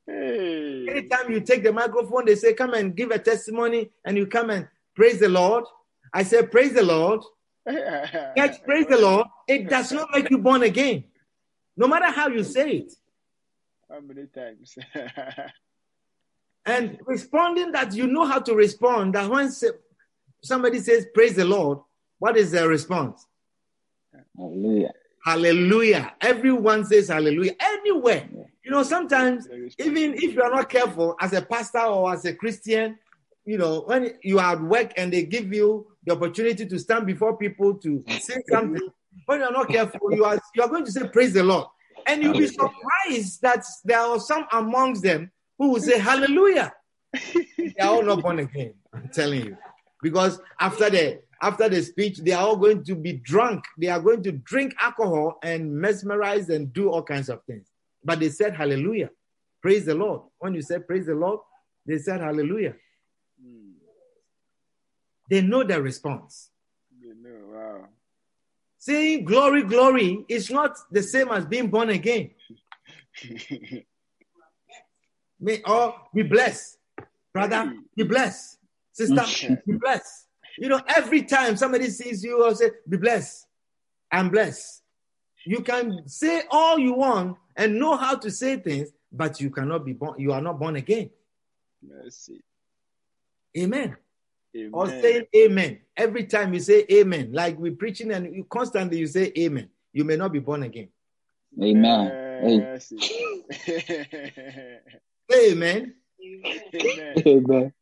Hey. Anytime you take the microphone, they say, Come and give a testimony, and you come and praise the Lord. I say, Praise the Lord. Church, praise the Lord. It does not make you born again. No matter how you say it. How many times? And responding that you know how to respond, that when somebody says, Praise the Lord, what is the response? Hallelujah. Hallelujah. Everyone says hallelujah. Anywhere. You know, sometimes, even if you are not careful, as a pastor or as a Christian, you know, when you are at work and they give you the opportunity to stand before people to say something, when you are not careful, you are you are going to say praise the Lord. And you'll be surprised that there are some amongst them who will say hallelujah. they are all not born again. I'm telling you. Because after the after the speech, they are all going to be drunk. They are going to drink alcohol and mesmerize and do all kinds of things. But they said hallelujah. Praise the Lord. When you said praise the Lord, they said hallelujah. Mm. They know the response. Saying glory, glory is not the same as being born again. May all be blessed. Brother, hmm. be blessed. Sister, hmm. be blessed. You know, every time somebody sees you or say, be blessed, I'm blessed. You can say all you want and know how to say things, but you cannot be born, you are not born again. Mercy. Amen. Amen. Or saying amen. Every time you say amen, like we're preaching and you constantly you say amen, you may not be born again. Amen. Hey. Mercy. Amen. Amen. Amen.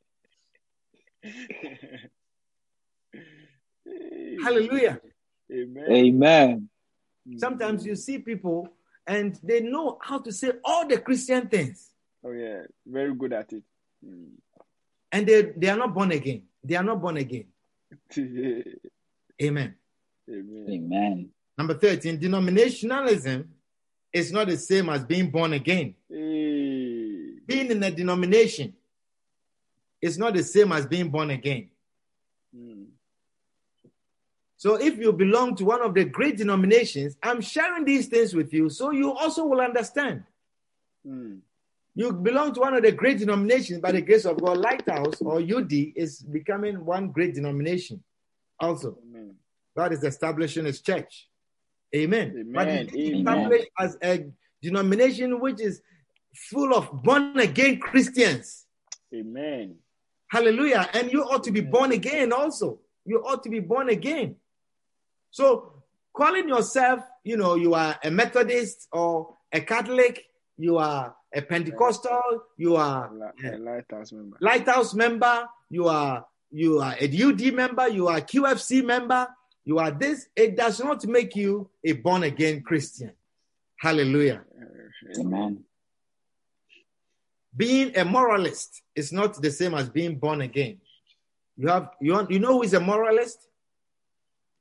Hallelujah. Amen. Amen. Sometimes you see people and they know how to say all the Christian things Oh yeah, very good at it. Mm. and they, they are not born again. They are not born again. Amen. Amen. Amen. Number 13, denominationalism is not the same as being born again. Hey. Being in a denomination is not the same as being born again. Mm. So if you belong to one of the great denominations, I'm sharing these things with you so you also will understand. Mm. You belong to one of the great denominations by the grace of God. Lighthouse or UD is becoming one great denomination also. Amen. God is establishing his church. Amen. But Amen. it's Amen. established as a denomination which is full of born again Christians. Amen. Hallelujah. And you ought to be born again also. You ought to be born again. So calling yourself, you know, you are a Methodist or a Catholic, you are a Pentecostal, you are a a lighthouse member. Lighthouse member, you are you are a UD member, you are a QFC member, you are this, it does not make you a born again Christian. Hallelujah. Amen. Being a moralist is not the same as being born again. You have you, want, you know who is a moralist?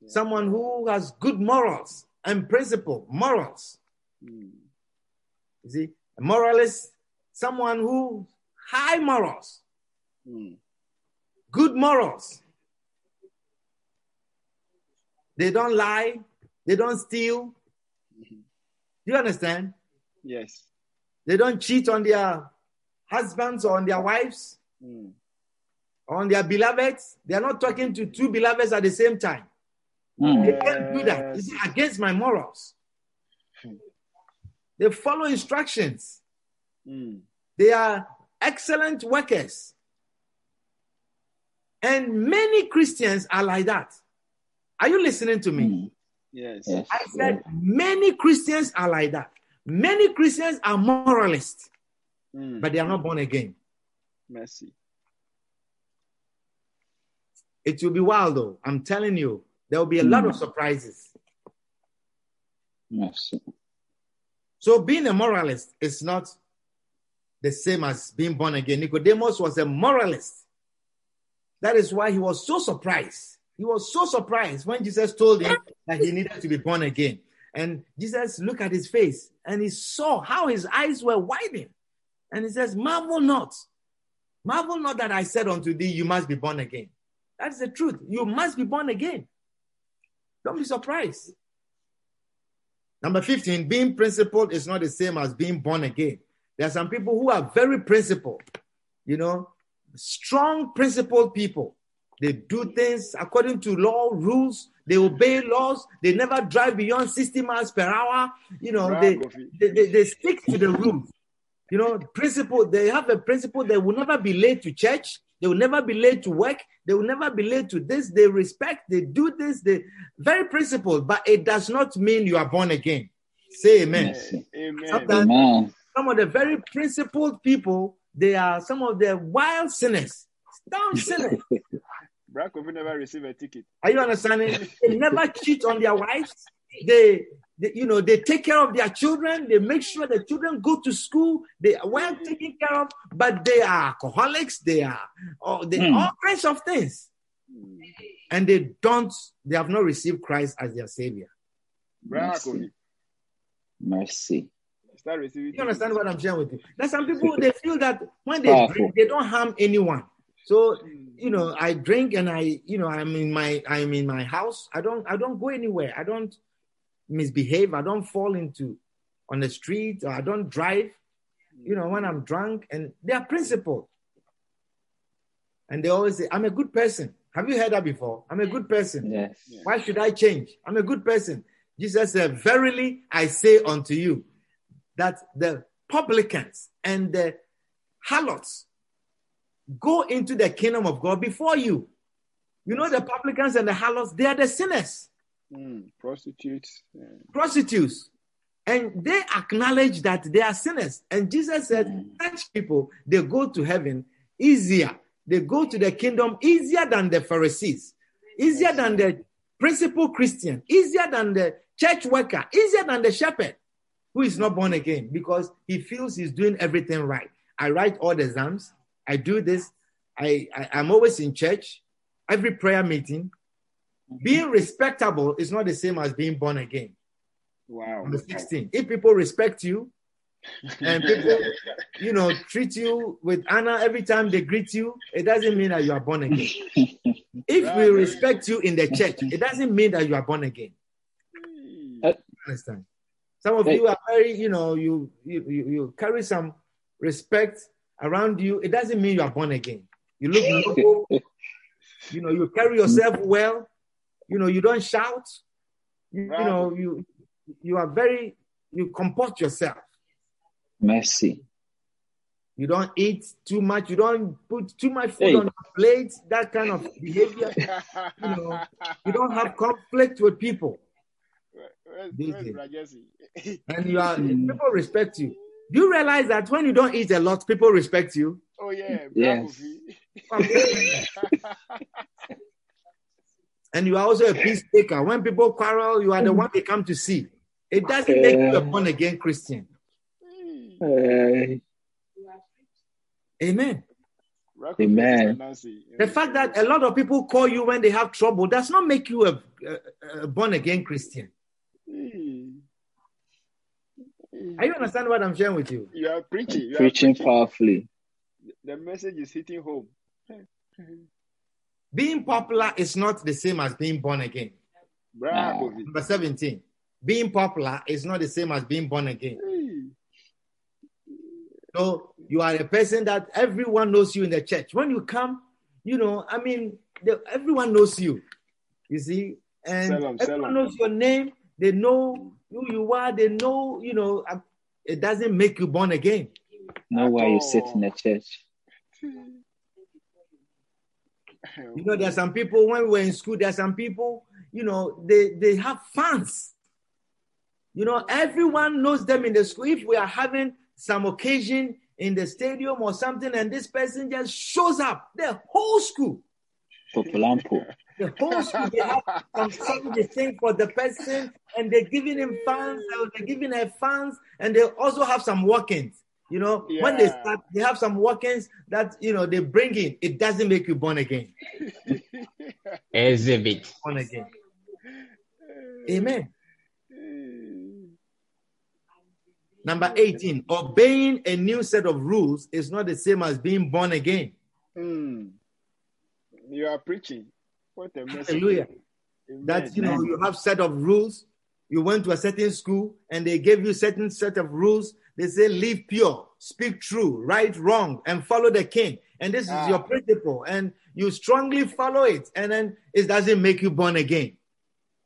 Someone who has good morals and principle, morals. Mm. You see, a moralist, someone who high morals, Mm. good morals. They don't lie, they don't steal. Mhm. Do you understand? Yes. They don't cheat on their husbands or on their wives Mm. on their beloveds. They are not talking to two beloveds at the same time. Mm. They can't do that. It's against my morals. They follow instructions. Mm. They are excellent workers. And many Christians are like that. Are you listening to me? Mm. Yes. Yes. I said many Christians are like that. Many Christians are moralists, Mm. but they are not born again. Mercy. It will be wild though. I'm telling you, there will be a lot of surprises. Mercy. So being a moralist is not the same as being born again. Nicodemus was a moralist. That is why he was so surprised. He was so surprised when Jesus told him that he needed to be born again. And Jesus looked at his face and he saw how his eyes were widening. And he says, Marvel not. Marvel not that I said unto thee, You must be born again. That's the truth. You must be born again. Don't be surprised. Number 15, being principled is not the same as being born again. There are some people who are very principled, you know, strong principled people. They do things according to law, rules, they obey laws, they never drive beyond 60 miles per hour, you know, they, they, they, they stick to the rules. You know, principle, they have a principle, they will never be late to church, they will never be late to work, they will never be late to this, they respect, they do this, they very principled, but it does not mean you are born again. Say amen. Amen. Sometimes- Amen. Some of the very principled people, they are some of the wild sinners, down sinners. Brad Kofi never receive a ticket. Are you understanding? They never cheat on their wives. They, they, you know, they take care of their children. They make sure the children go to school. They are well taken care of, but they are alcoholics. They are, oh, they, Hmm. all kinds of things. And they don't, they have not received Christ as their savior. Mercy. Mercy. You understand what I'm sharing with you? There's some people, they feel that when they Powerful. drink, they don't harm anyone. So, you know, I drink and I, you know, I'm in my, I'm in my house. I don't, I don't go anywhere. I don't misbehave. I don't fall into on the street or I don't drive, you know, when I'm drunk and they are principled. And they always say, I'm a good person. Have you heard that before? I'm a good person. Yes. Why should I change? I'm a good person. Jesus said, Verily I say unto you that the publicans and the harlots go into the kingdom of God before you. You know, the publicans and the harlots, they are the sinners, Mm. Prostitutes. uh, prostitutes, and they acknowledge that they are sinners. And Jesus said, Such people, they go to heaven easier. They go to the kingdom easier than the Pharisees, easier than the principal Christian, easier than the church worker, easier than the shepherd who is not born again because he feels he's doing everything right. I write all the exams, I do this, I, I, I'm always in church, every prayer meeting. Being respectable is not the same as being born again. Wow. Number 16. If people respect you and people, you know, treat you with honor every time they greet you, it doesn't mean that you are born again. If we respect you in the church, it doesn't mean that you are born again. Uh, Understand? Some of Hey. you are very, you know, you, you you you carry some respect around you. It doesn't mean you are born again. You look noble, you know, you carry yourself well, you know, you don't shout, you, you know, you you are very you comport yourself. Mercy. You don't eat too much. You don't put too much food Hey. on your plate. That kind of behavior. You know, you don't have conflict with people, Where's, where's is- Brad Jesse? and you are people respect you. Do you realize that when you don't eat a lot, people respect you? oh yeah. Brad Yes. Kofi. I'm telling you. And you are also a peacemaker. When people quarrel, you are the one they come to see. It doesn't make you a born again Christian. Uh, Amen. Amen. The fact that a lot of people call you when they have trouble does not make you a, a, a born again Christian. Hmm. Are you understand what I'm sharing with you? You are preaching. You are preaching powerfully. The message is hitting home. Being popular is not the same as being born again. Bravo. Number 17. Being popular is not the same as being born again. So you are a person that everyone knows you in the church. When you come, you know, I mean, the, everyone knows you. You see, and Salam, everyone salam. knows your name. They know who you are. They know, you know. uh, It doesn't make you born again. Know why you sit in the church. You know, there are some people when we were in school. There are some people, you know, they they have fans. You know, everyone knows them in the school. If we are having some occasion in the stadium or something, and this person just shows up, the whole school, Popolampo. the whole school, they have some something they sing for the person, and they're giving him fans, uh, they're giving her fans, and they also have some walk-ins. You know, when they start, they have some walk-ins that you know they bring in. It doesn't make you born again. Exhibit. Born again. Amen. Number 18, obeying a new set of rules is not the same as being born again. Hmm. You are preaching. What a message. Hallelujah. Amen. That you know you have set of rules. You went to a certain school and they gave you certain set of rules. They say live pure, speak true, right wrong, and follow the king. And this is Ah. your principle, and you strongly follow it, and then it doesn't make you born again.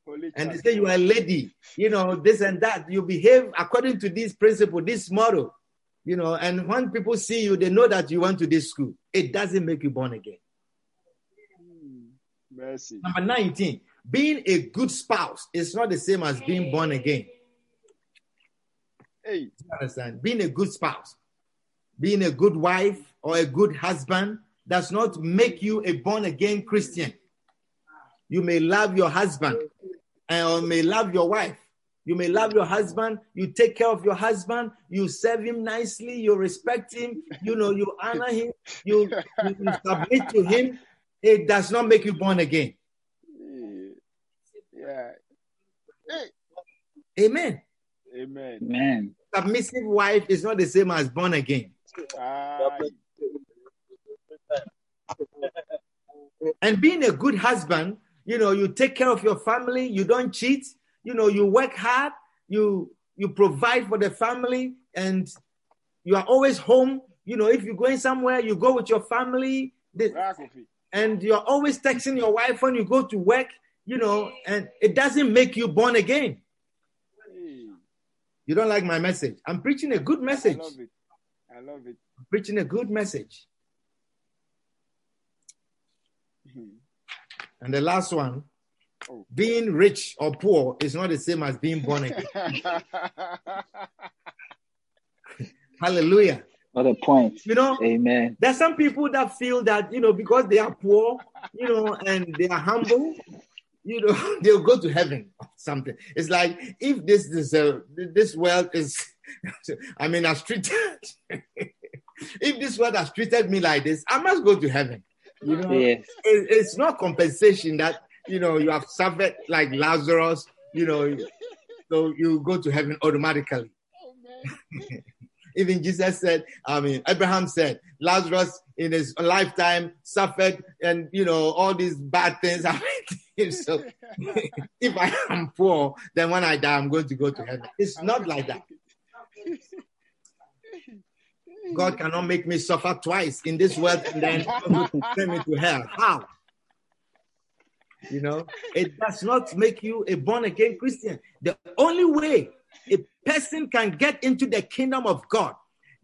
Holy and they say you are a lady, you know, this and that. You behave according to this principle, this model, you know. And when people see you, they know that you went to this school. It doesn't make you born again. Hmm. Mercy. Number 19, being a good spouse is not the same as being born again. Hey. You understand? Being a good spouse, being a good wife or a good husband does not make you a born again Christian. You may love your husband and or may love your wife. You may love your husband. You take care of your husband. You serve him nicely. You respect him. You know, you honor him. You, you, you submit to him. It does not make you born again. Yeah. Hey. Amen. Amen. Man. Submissive wife is not the same as born again. Ah, And being a good husband, you know, you take care of your family, you don't cheat, you know, you work hard, you you provide for the family, and you are always home. You know, if you're going somewhere, you go with your family, the- and you're always texting your wife when you go to work, you know, and it doesn't make you born again. You don't like my message. I'm preaching a good message. I message. love it. I love it. I'm preaching a good message. Hmm. And the last one, Oh. being rich or poor is not the same as being born again. Hallelujah. What a point. You know, Amen. there's some people that feel that, you know, because they are poor, you know, and they are humble, you know, they'll go to heaven or something. It's like if this is uh, this world is, I mean, has treated, if this world has treated me like this, I must go to heaven. You know, Yes. it, it's not compensation that you know you have suffered like Lazarus, you know, so you go to heaven automatically. Even Jesus said, I mean, Abraham said, Lazarus in his lifetime suffered and, you know, all these bad things to him. So if I am poor, then when I die, I'm going to go to heaven. It's not like that. God cannot make me suffer twice in this world and then send me to hell. How? You know, it does not make you a born again Christian. The only way a person can get into the kingdom of God,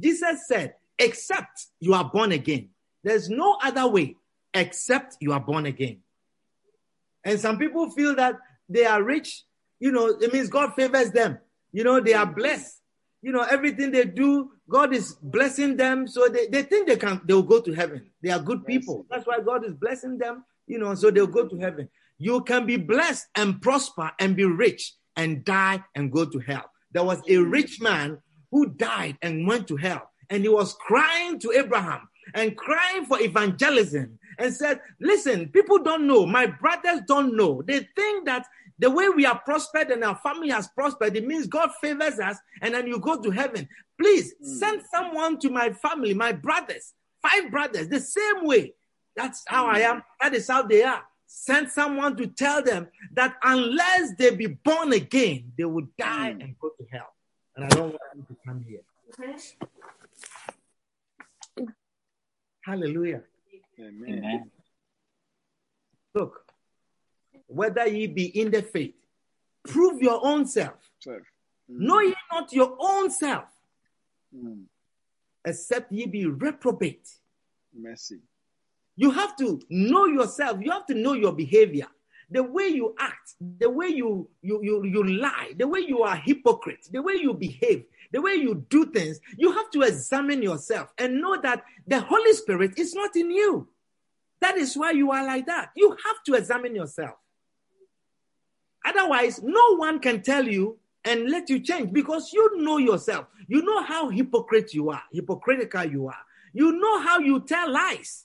Jesus said, except you are born again. There's no other way except you are born again. And some people feel that they are rich, you know, it means God favors them. You know, they are blessed. You know, everything they do, God is blessing them. So they, they think they can they'll go to heaven. They are good people. That's why God is blessing them, you know, so they'll go to heaven. You can be blessed and prosper and be rich and die and go to hell. There was a rich man who died and went to hell, and he was crying to Abraham and crying for evangelism and said, Listen, people don't know, my brothers don't know. They think that the way we are prospered and our family has prospered, it means God favors us and then you go to heaven. Please hmm. send someone to my family, my brothers, five brothers, the same way. That's how I hmm. am. That is how they are. Send someone to tell them that unless they be born again, they will die hmm. and go to hell. And I don't want them to come here. Hallelujah. Amen. Amen. Look, whether ye be in the faith, prove your own self. Self. Know ye not your own self, Mm. except ye be reprobate. Mercy. You have to know yourself. You have to know your behavior. The way you act, the way you, you, you, you lie, the way you are hypocrite, the way you behave, the way you do things, you have to examine yourself and know that the Holy Spirit is not in you. That is why you are like that. You have to examine yourself. Otherwise, no one can tell you and let you change because you know yourself. You know how hypocrite you are, hypocritical you are. You know how you tell lies.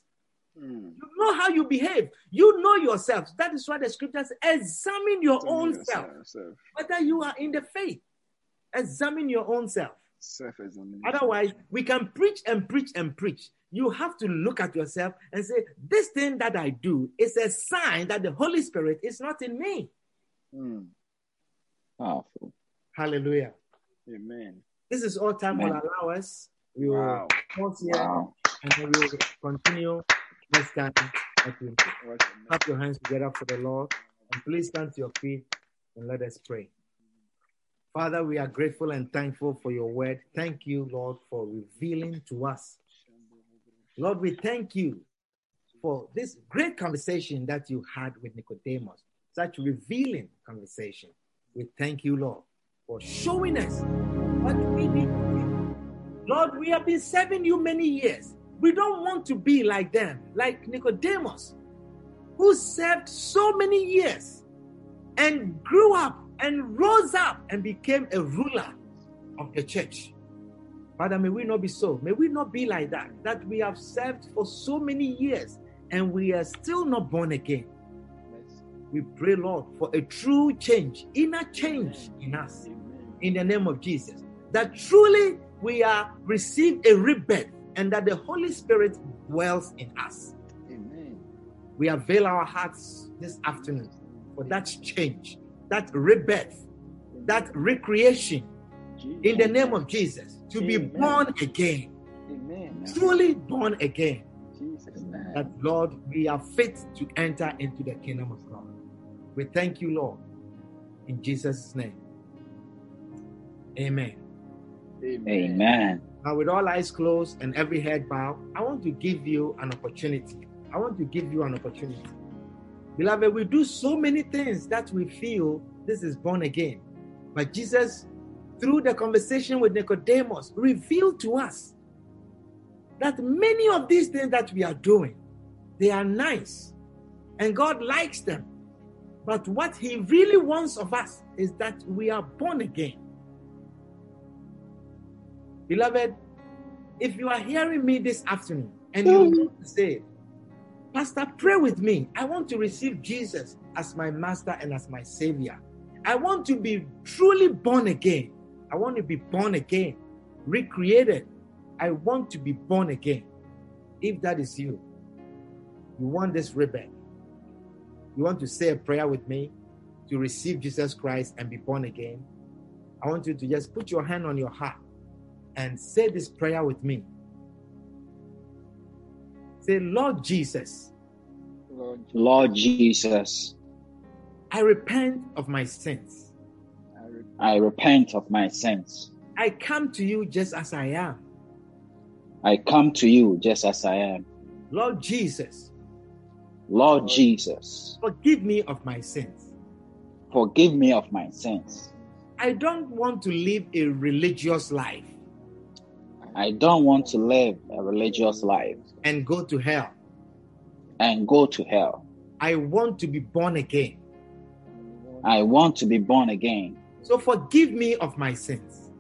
Mm. You know how you behave. You know yourself. That is why the scriptures examine your Examine own yourself, self, Self. whether you are in the faith. Examine your own self. Self-examination. Otherwise, we can preach and preach and preach. You have to look at yourself and say, This thing that I do is a sign that the Holy Spirit is not in me. Mm. Powerful. Hallelujah. Amen. This is all time will allow us. We will Wow. pause here Wow. and then we will continue Thank you. Clap your hands together for the Lord. And please stand to your feet and let us pray. Father, we are grateful and thankful for your word. Thank you, Lord, for revealing to us. Lord, we thank you for this great conversation that you had with Nicodemus, such revealing conversation. We thank you, Lord, for showing us what we need. Lord, we have been serving you many years. We don't want to be like them, like Nicodemus, who served so many years and grew up and rose up and became a ruler of the church. Father, may we not be so. May we not be like that, that we have served for so many years and we are still not born again. We pray, Lord, for a true change, inner change in us, in the name of Jesus. That truly we are received a rebirth and that the Holy Spirit dwells in us. Amen. We avail our hearts this afternoon for that change, that rebirth, that recreation in the name of Jesus to be born again, Amen. truly born again. Jesus. That Lord, we are fit to enter into the kingdom of God. We thank you, Lord, in Jesus' name. Amen. Amen. Amen. Now, with all eyes closed and every head bowed, I want to give you an opportunity. I want to give you an opportunity. Beloved, we do so many things that we feel this is born again. But Jesus, through the conversation with Nicodemus, revealed to us that many of these things that we are doing, they are nice and God likes them. But what He really wants of us is that we are born again. Beloved, if you are hearing me this afternoon and you want to say, Pastor, pray with me. I want to receive Jesus as my master and as my savior. I want to be truly born again. I want to be born again, recreated. I want to be born again. If that is you, you want this rebirth. You want to say a prayer with me to receive Jesus Christ and be born again. I want you to just put your hand on your heart and say this prayer with me. Say, Lord Jesus, Lord, Lord Jesus, I repent of my sins. I repent. I repent of my sins. I come to you just as I am. I come to you just as I am. Lord Jesus, Lord Jesus, forgive me of my sins. forgive me of my sins. I don't want to live a religious life I don't want to live a religious life and go to hell. and go to hell. I want to be born again. I want to be born again. So forgive me of my sins.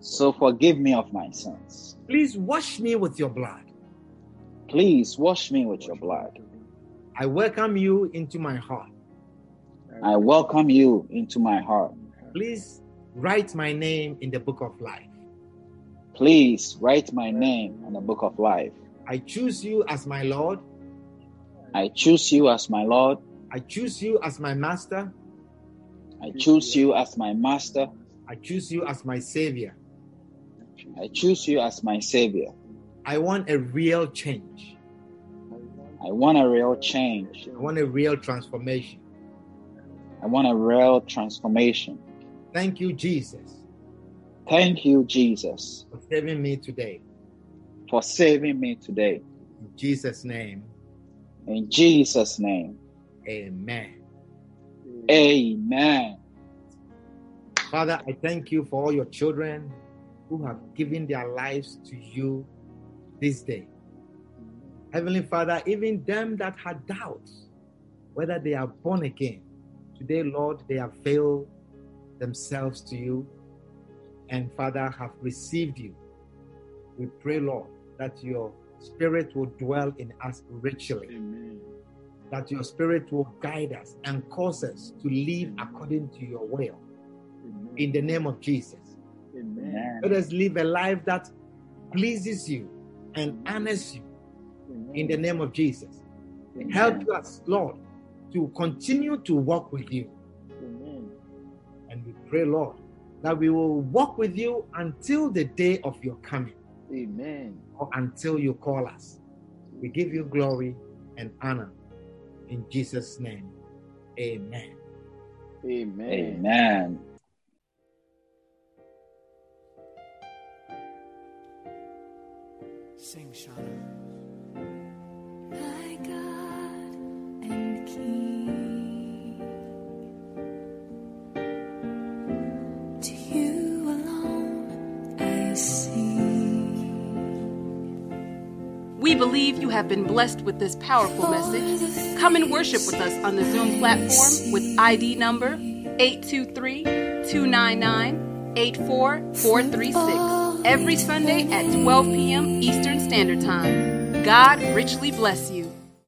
So forgive me of my sins. Please wash me with your blood. Please wash me with your blood. I welcome you into my heart. I welcome you into my heart. Please write my name in the book of life. Please write my name in the book of life. I choose you as my Lord. I choose you as my Lord. I choose you as my master. I choose you as my master. I choose you as my savior. I choose you as my savior. I want a real change. I want a real change. I want a real transformation. I want a real transformation. Thank you, Jesus, Thank you, Jesus, for saving me today. for saving me today. In Jesus' name, In Jesus' name, amen. amen. Father, I thank you for all your children who have given their lives to you this day. Heavenly Father, even them that had doubts whether they are born again, today, Lord, they avail themselves to you and, Father, have received you. We pray, Lord, that your spirit will dwell in us richly, Amen. that your spirit will guide us and cause us to live according to your will. Amen. In the name of Jesus. Amen. Let us live a life that pleases you and honors you in the name of Jesus. Help us, Lord, to continue to walk with you. Amen. And we pray, Lord, that we will walk with you until the day of your coming Amen. or until you call us. We give you glory and honor in Jesus' name. Amen. Amen. Amen. Sing, Shauna. My God and King, We believe you have been blessed with this powerful message. Come and worship with us on the Zoom platform with ID number 823 299 84436 every Sunday at 12 p.m. Eastern Standard Time. God richly bless you.